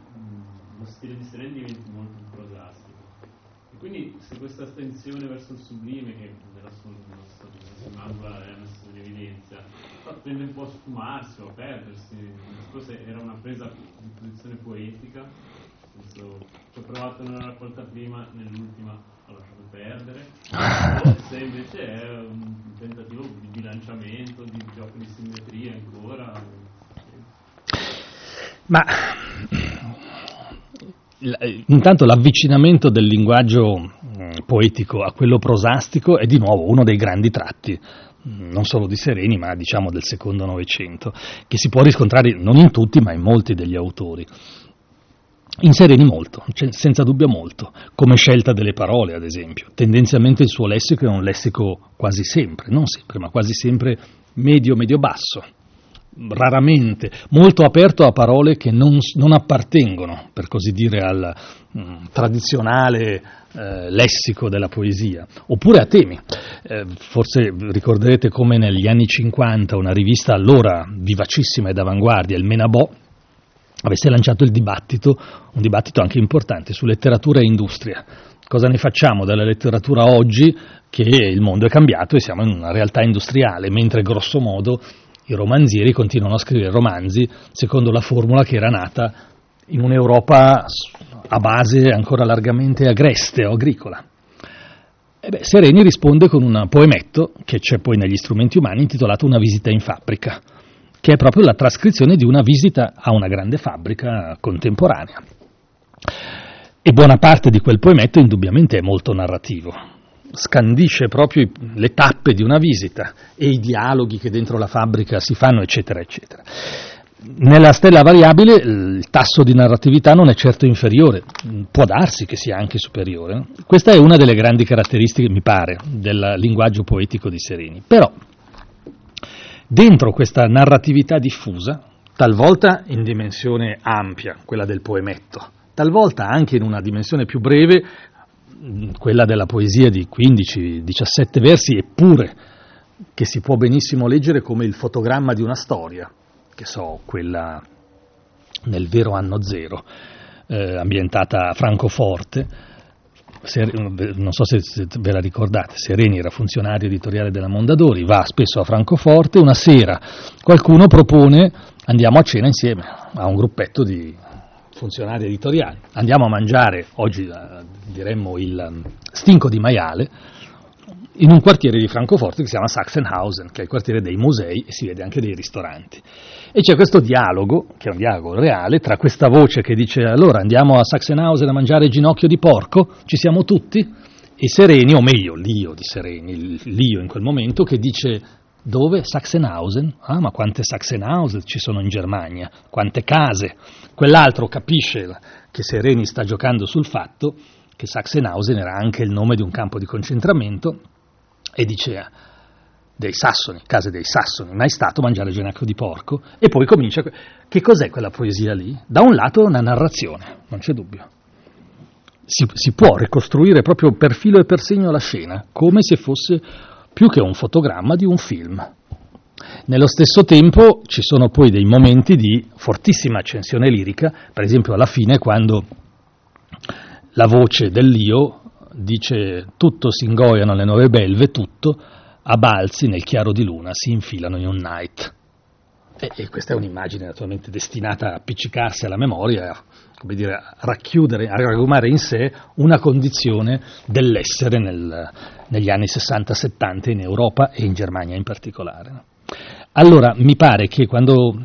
lo stile di Sereni diventi molto più prosastico. E quindi se questa attenzione verso il sublime, che nella sua, nella sua, nella sua è messa in evidenza, tende un po' a sfumarsi o a perdersi, forse era una presa di posizione poetica, senso, ci ho provato nella raccolta prima, nell'ultima ho lasciato perdere, o se invece è un tentativo di bilanciamento, di gioco di simmetria ancora. Ma intanto l'avvicinamento del linguaggio mm, poetico a quello prosastico è di nuovo uno dei grandi tratti non solo di Sereni, ma diciamo del secondo Novecento, che si può riscontrare non in tutti, ma in molti degli autori. In Sereni molto, senza dubbio molto, come scelta delle parole, ad esempio. Tendenzialmente il suo lessico è un lessico quasi sempre, non sempre, ma quasi sempre medio-medio-basso, raramente, molto aperto a parole che non, non appartengono, per così dire, al mh, mm, tradizionale eh, lessico della poesia, oppure a temi. Eh, forse ricorderete come negli anni 50 una rivista allora vivacissima ed avanguardia, il Menabò, avesse lanciato il dibattito, un dibattito anche importante, su letteratura e industria. Cosa ne facciamo della letteratura oggi che il mondo è cambiato e siamo in una realtà industriale, mentre grosso modo i romanzieri continuano a scrivere romanzi secondo la formula che era nata in un'Europa a base ancora largamente agreste o agricola. Beh, Sereni risponde con un poemetto che c'è poi negli strumenti umani intitolato Una visita in fabbrica, che è proprio la trascrizione di una visita a una grande fabbrica contemporanea. E buona parte di quel poemetto indubbiamente è molto narrativo, scandisce proprio le tappe di una visita e i dialoghi che dentro la fabbrica si fanno, eccetera, eccetera. Nella stella variabile il tasso di narratività non è certo inferiore, può darsi che sia anche superiore. Questa è una delle grandi caratteristiche, mi pare, del linguaggio poetico di Sereni. Però Dentro questa narratività diffusa, talvolta in dimensione ampia, quella del poemetto, talvolta anche in una dimensione più breve, quella della poesia di 15-17 versi, eppure che si può benissimo leggere come il fotogramma di una storia, che so, quella nel vero anno zero, eh, ambientata a Francoforte, non so se, ve la ricordate, Sereni era funzionario editoriale della Mondadori, va spesso a Francoforte, una sera qualcuno propone andiamo a cena insieme a un gruppetto di funzionari editoriali, andiamo a mangiare, oggi eh, diremmo il um, stinco di maiale, in un quartiere di Francoforte che si chiama Sachsenhausen, che è il quartiere dei musei e si vede anche dei ristoranti. E c'è questo dialogo, che è un dialogo reale, tra questa voce che dice allora andiamo a Sachsenhausen a mangiare ginocchio di porco, ci siamo tutti, e Sereni, o meglio l'io di Sereni, l'io in quel momento, che dice dove? Sachsenhausen? Ah, ma quante Sachsenhausen ci sono in Germania? Quante case? Quell'altro capisce che Sereni sta giocando sul fatto che Sachsenhausen era anche il nome di un campo di concentramento e dice dei sassoni, case dei sassoni, mai stato mangiare genacco di porco, e poi comincia, che cos'è quella poesia lì? Da un lato una narrazione, non c'è dubbio. Si, si può ricostruire proprio per filo e per segno la scena, come se fosse più che un fotogramma di un film. Nello stesso tempo ci sono poi dei momenti di fortissima accensione lirica, per esempio alla fine quando la voce dell'io dice tutto si ingoiano le nuove belve, tutto, a balzi nel chiaro di luna si infilano in un night. E, e questa è un'immagine naturalmente destinata a appiccicarsi alla memoria, come dire, racchiudere, a ragumare in sé una condizione dell'essere nel, negli anni 60-70 in Europa e in Germania in particolare. Allora, mi pare che quando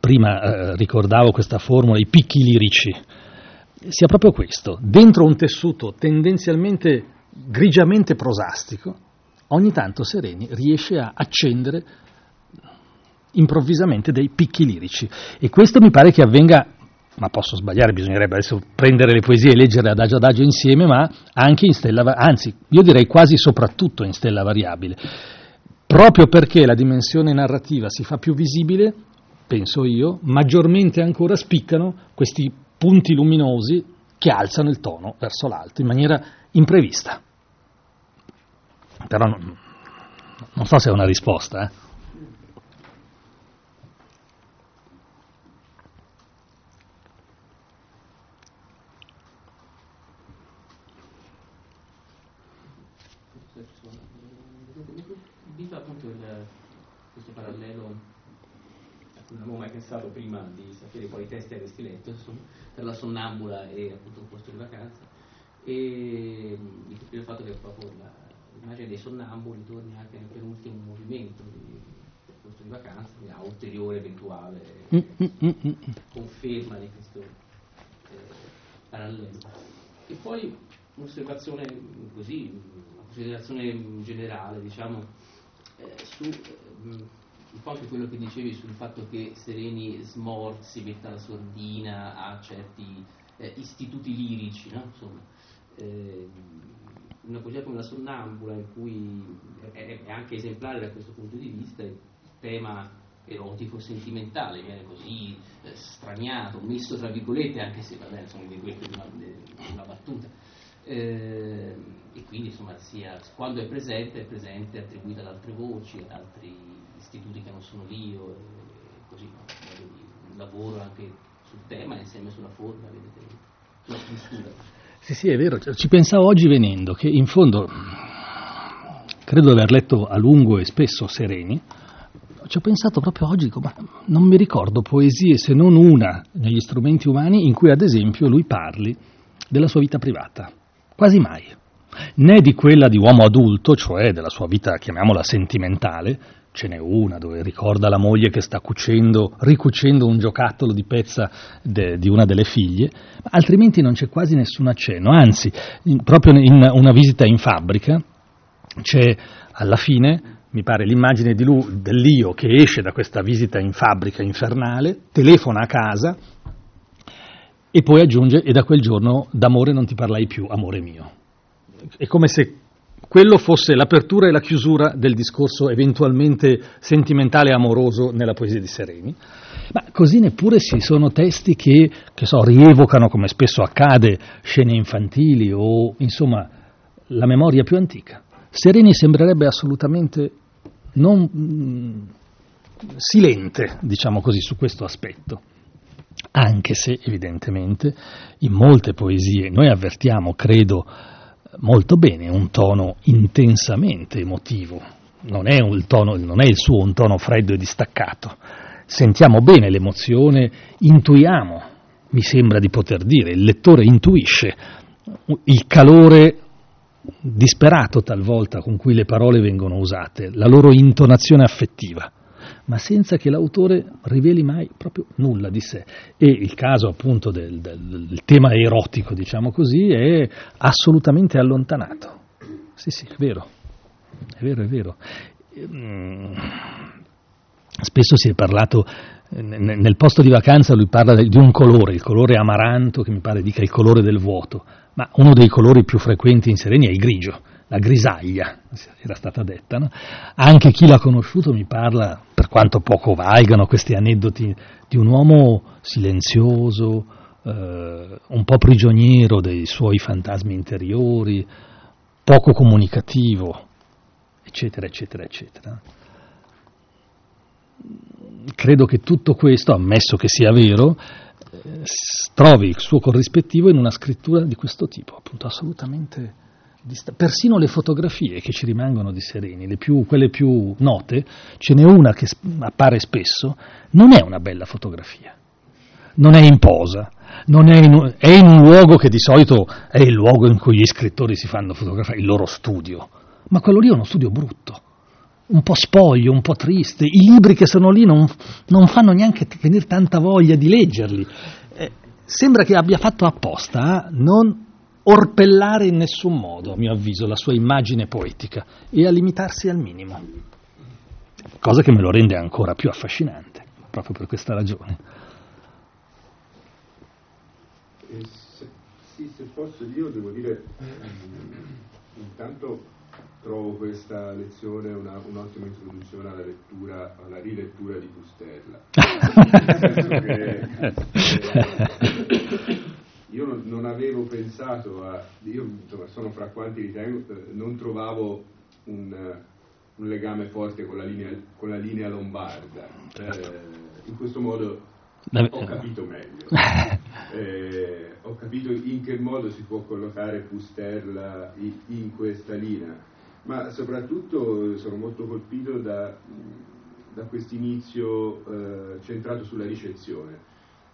prima eh, ricordavo questa formula, i picchi lirici, sia proprio questo, dentro un tessuto tendenzialmente grigiamente prosastico, ogni tanto Sereni riesce a accendere improvvisamente dei picchi lirici e questo mi pare che avvenga ma posso sbagliare, bisognerebbe adesso prendere le poesie e leggerle adagio adagio insieme, ma anche in stella, anzi, io direi quasi soprattutto in stella variabile. Proprio perché la dimensione narrativa si fa più visibile, penso io, maggiormente ancora spiccano questi punti luminosi che alzano il tono verso l'alto in maniera imprevista. Però non, non so se è una risposta. Eh. Pensato prima di sapere quali testi avresti letto insomma, per la sonnambula e appunto un posto di vacanza. E il fatto che proprio la, l'immagine dei sonnambuli torni anche nel penultimo movimento di, del posto di vacanza a ulteriore eventuale conferma di questo eh, parallelo. E poi un'osservazione così una considerazione generale diciamo eh, su eh, un po' anche quello che dicevi sul fatto che Sereni smorzi, metta la sordina a certi eh, istituti lirici, no? Insomma, eh, una poesia come la Sonnambula, in cui è, è, anche esemplare da questo punto di vista, il tema erotico sentimentale viene così eh, straniato, messo tra virgolette, anche se vabbè, sono di una, una battuta. Eh, e quindi insomma sia, quando è presente è presente attribuita ad altre voci, ad altri istituti che non sono lì o così, lavoro anche sul tema insieme sulla forma, vedete, sulla struttura. Sì, sì, è vero, ci pensavo oggi venendo che in fondo credo di aver letto a lungo e spesso Sereni, ci ho pensato proprio oggi, ma non mi ricordo poesie se non una negli strumenti umani in cui ad esempio lui parli della sua vita privata, quasi mai, né di quella di uomo adulto, cioè della sua vita, chiamiamola sentimentale, ce n'è una dove ricorda la moglie che sta cucendo, ricucendo un giocattolo di pezza de, di una delle figlie, altrimenti non c'è quasi nessun accenno, anzi, in, proprio in una visita in fabbrica c'è alla fine, mi pare, l'immagine di lui, dell'io che esce da questa visita in fabbrica infernale, telefona a casa e poi aggiunge e da quel giorno d'amore non ti parlai più, amore mio. È come se quello fosse l'apertura e la chiusura del discorso eventualmente sentimentale e amoroso nella poesia di Sereni. Ma così neppure ci sono testi che, che so, rievocano, come spesso accade, scene infantili o, insomma, la memoria più antica. Sereni sembrerebbe assolutamente non mm, silente, diciamo così, su questo aspetto anche se evidentemente in molte poesie noi avvertiamo, credo, molto bene un tono intensamente emotivo, non è, tono, non è il suo un tono freddo e distaccato. Sentiamo bene l'emozione, intuiamo, mi sembra di poter dire, il lettore intuisce il calore disperato talvolta con cui le parole vengono usate, la loro intonazione affettiva ma senza che l'autore riveli mai proprio nulla di sé. E il caso appunto del, del, del tema erotico, diciamo così, è assolutamente allontanato. Sì, sì, è vero, è vero, è vero. Ehm, spesso si è parlato, nel posto di vacanza lui parla di un colore, il colore amaranto, che mi pare dica il colore del vuoto, ma uno dei colori più frequenti in Sereni è il grigio la grisaglia, era stata detta. No? Anche chi l'ha conosciuto mi parla, per quanto poco valgano questi aneddoti, di un uomo silenzioso, eh, un po' prigioniero dei suoi fantasmi interiori, poco comunicativo, eccetera, eccetera, eccetera. Credo che tutto questo, ammesso che sia vero, eh, trovi il suo corrispettivo in una scrittura di questo tipo, appunto assolutamente persino le fotografie che ci rimangono di Sereni, più, quelle più note, ce n'è una che appare spesso, non è una bella fotografia, non è in posa, non è, in, è in un luogo che di solito è il luogo in cui gli scrittori si fanno fotografare, il loro studio, ma quello lì è uno studio brutto, un po' spoglio, un po' triste, i libri che sono lì non, non fanno neanche venire tanta voglia di leggerli. Eh, sembra che abbia fatto apposta a non orpellare in nessun modo, a mio avviso, la sua immagine poetica e a limitarsi al minimo, cosa che me lo rende ancora più affascinante, proprio per questa ragione. Eh, se, sì, se posso io devo dire, intanto trovo questa lezione una, un'ottima introduzione alla lettura, alla rilettura di Pusterla. eh, io non, non, avevo pensato a, io sono fra quanti ritengo, eh, non trovavo un, un legame forte con la linea, con la linea lombarda. Certo. Eh, in questo modo ho capito meglio. Eh, ho capito in che modo si può collocare Pusterla in, in questa linea, ma soprattutto sono molto colpito da, da questo inizio eh, centrato sulla ricezione,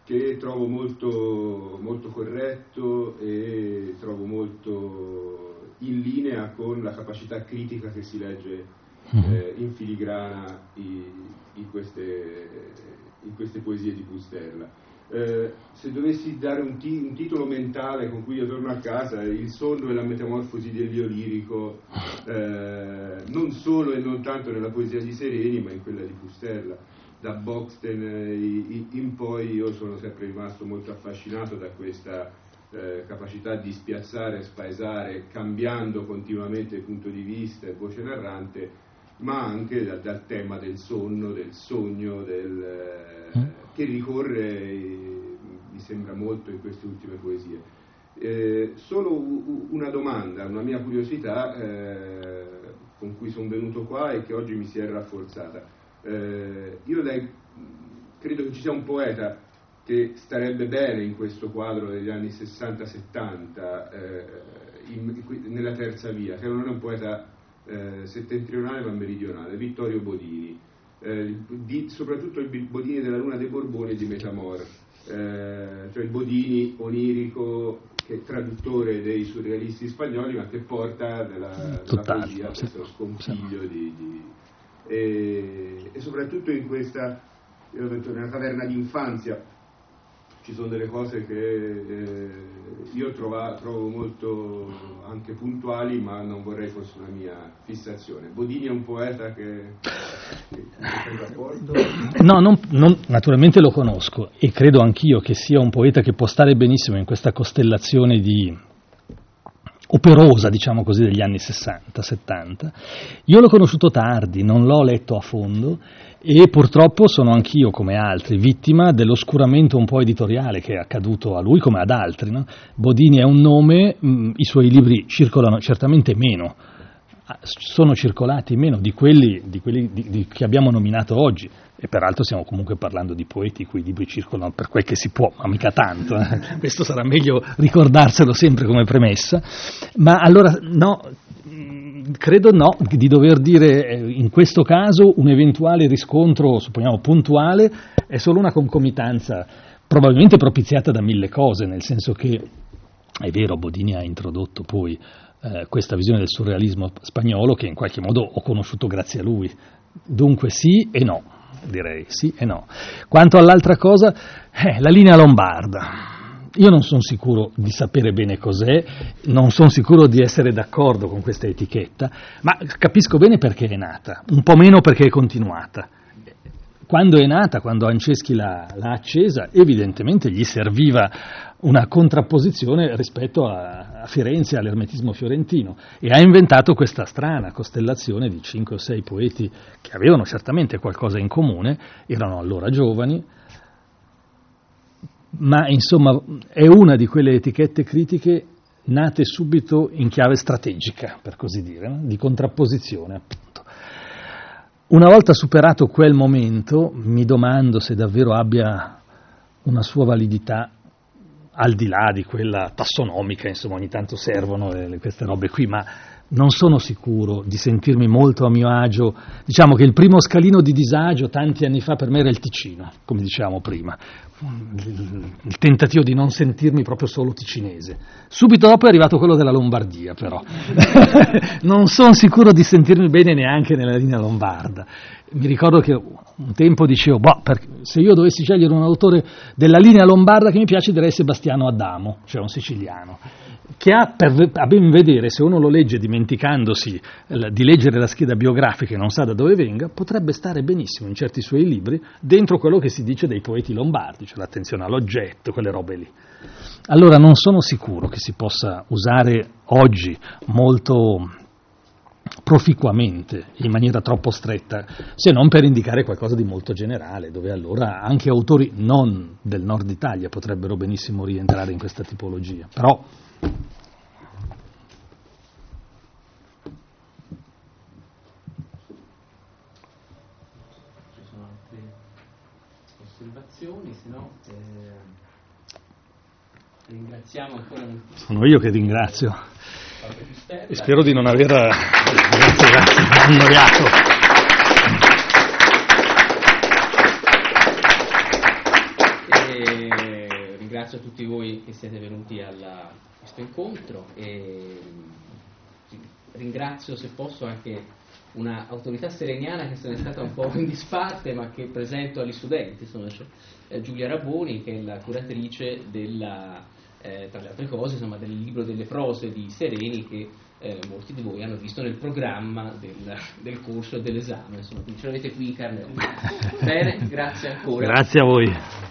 che trovo molto, molto corretto e trovo molto in linea con la capacità critica che si legge eh, in filigrana in, in queste in queste poesie di Pusterla. Eh, se dovessi dare un, ti- un, titolo mentale con cui io torno a casa, il sonno e la metamorfosi dell'io lirico, eh, non solo e non tanto nella poesia di Sereni, ma in quella di Pusterla. Da Boxten eh, in poi io sono sempre rimasto molto affascinato da questa eh, capacità di spiazzare, spaesare, cambiando continuamente il punto di vista e voce narrante, ma anche da, dal tema del sonno, del sogno, del, eh, mm. che ricorre, eh, mi sembra molto, in queste ultime poesie. Eh, solo una domanda, una mia curiosità eh, con cui sono venuto qua e che oggi mi si è rafforzata. Eh, io lei, credo che ci sia un poeta che starebbe bene in questo quadro degli anni 60-70 eh, nella terza via, che non è un poeta eh, settentrionale ma meridionale, Vittorio Bodini, eh, di, soprattutto il Bodini della Luna dei Borboni di Metamor, eh, cioè il Bodini onirico che è traduttore dei surrealisti spagnoli ma che porta nella, nella poesia questo scompiglio di, di e, e, soprattutto in questa, io detto, nella taverna d'infanzia ci sono delle cose che eh, io trova, trovo molto anche puntuali, ma non vorrei fosse una mia fissazione. Bodini è un poeta che, che, che? No, non, non, naturalmente lo conosco e credo anch'io che sia un poeta che può stare benissimo in questa costellazione di operosa, diciamo così, degli anni 60-70. Io l'ho conosciuto tardi, non l'ho letto a fondo e purtroppo sono anch'io, come altri, vittima dell'oscuramento un po' editoriale che è accaduto a lui come ad altri. No? Bodini è un nome, mh, i suoi libri circolano certamente meno, sono circolati meno di quelli, di quelli di, di, che abbiamo nominato oggi. E peraltro stiamo comunque parlando di poeti i cui libri circolano per quel che si può, ma mica tanto. Eh? Questo sarà meglio ricordarselo sempre come premessa. Ma allora, no, credo no, di dover dire eh, in questo caso un eventuale riscontro, supponiamo puntuale, è solo una concomitanza probabilmente propiziata da mille cose, nel senso che è vero, Bodini ha introdotto poi eh, questa visione del surrealismo spagnolo che in qualche modo ho conosciuto grazie a lui. Dunque sì e no, direi sì e no. Quanto all'altra cosa, eh, la linea lombarda. Io non sono sicuro di sapere bene cos'è, non sono sicuro di essere d'accordo con questa etichetta, ma capisco bene perché è nata, un po' meno perché è continuata. Quando è nata, quando Anceschi l'ha, l'ha accesa, evidentemente gli serviva una contrapposizione rispetto a, a Firenze, all'ermetismo fiorentino, e ha inventato questa strana costellazione di cinque o sei poeti che avevano certamente qualcosa in comune, erano allora giovani, ma insomma è una di quelle etichette critiche nate subito in chiave strategica, per così dire, di contrapposizione appunto. Una volta superato quel momento, mi domando se davvero abbia una sua validità al di là di quella tassonomica, insomma ogni tanto servono queste robe qui, ma non sono sicuro di sentirmi molto a mio agio. Diciamo che il primo scalino di disagio tanti anni fa per me era il Ticino, come dicevamo prima, il tentativo di non sentirmi proprio solo ticinese. Subito dopo è arrivato quello della Lombardia, però. non sono sicuro di sentirmi bene neanche nella linea lombarda. Mi ricordo che un tempo dicevo, boh, se io dovessi scegliere un autore della linea lombarda che mi piace direi Sebastiano Adamo, cioè un siciliano che ha, per, a ben vedere, se uno lo legge dimenticandosi di leggere la scheda biografica e non sa da dove venga, potrebbe stare benissimo in certi suoi libri dentro quello che si dice dei poeti lombardi, cioè l'attenzione all'oggetto, quelle robe lì. Allora non sono sicuro che si possa usare oggi molto proficuamente, in maniera troppo stretta, se non per indicare qualcosa di molto generale, dove allora anche autori non del nord Italia potrebbero benissimo rientrare in questa tipologia. Però ci sono altre osservazioni, se no eh, ringraziamo ancora. Sono io che ringrazio. E spero di non aver grazie, grazie, annoiato. ringrazio tutti voi che siete venuti alla questo incontro e ringrazio se posso anche un'autorità sereniana che se ne è stata un po' in disparte ma che presento agli studenti, sono cioè, Giulia Raboni che è la curatrice della, eh, tra le altre cose insomma, del libro delle prose di Sereni che eh, molti di voi hanno visto nel programma del, del corso e dell'esame, insomma, ce l'avete qui in carne. Bene, grazie ancora. Grazie a voi.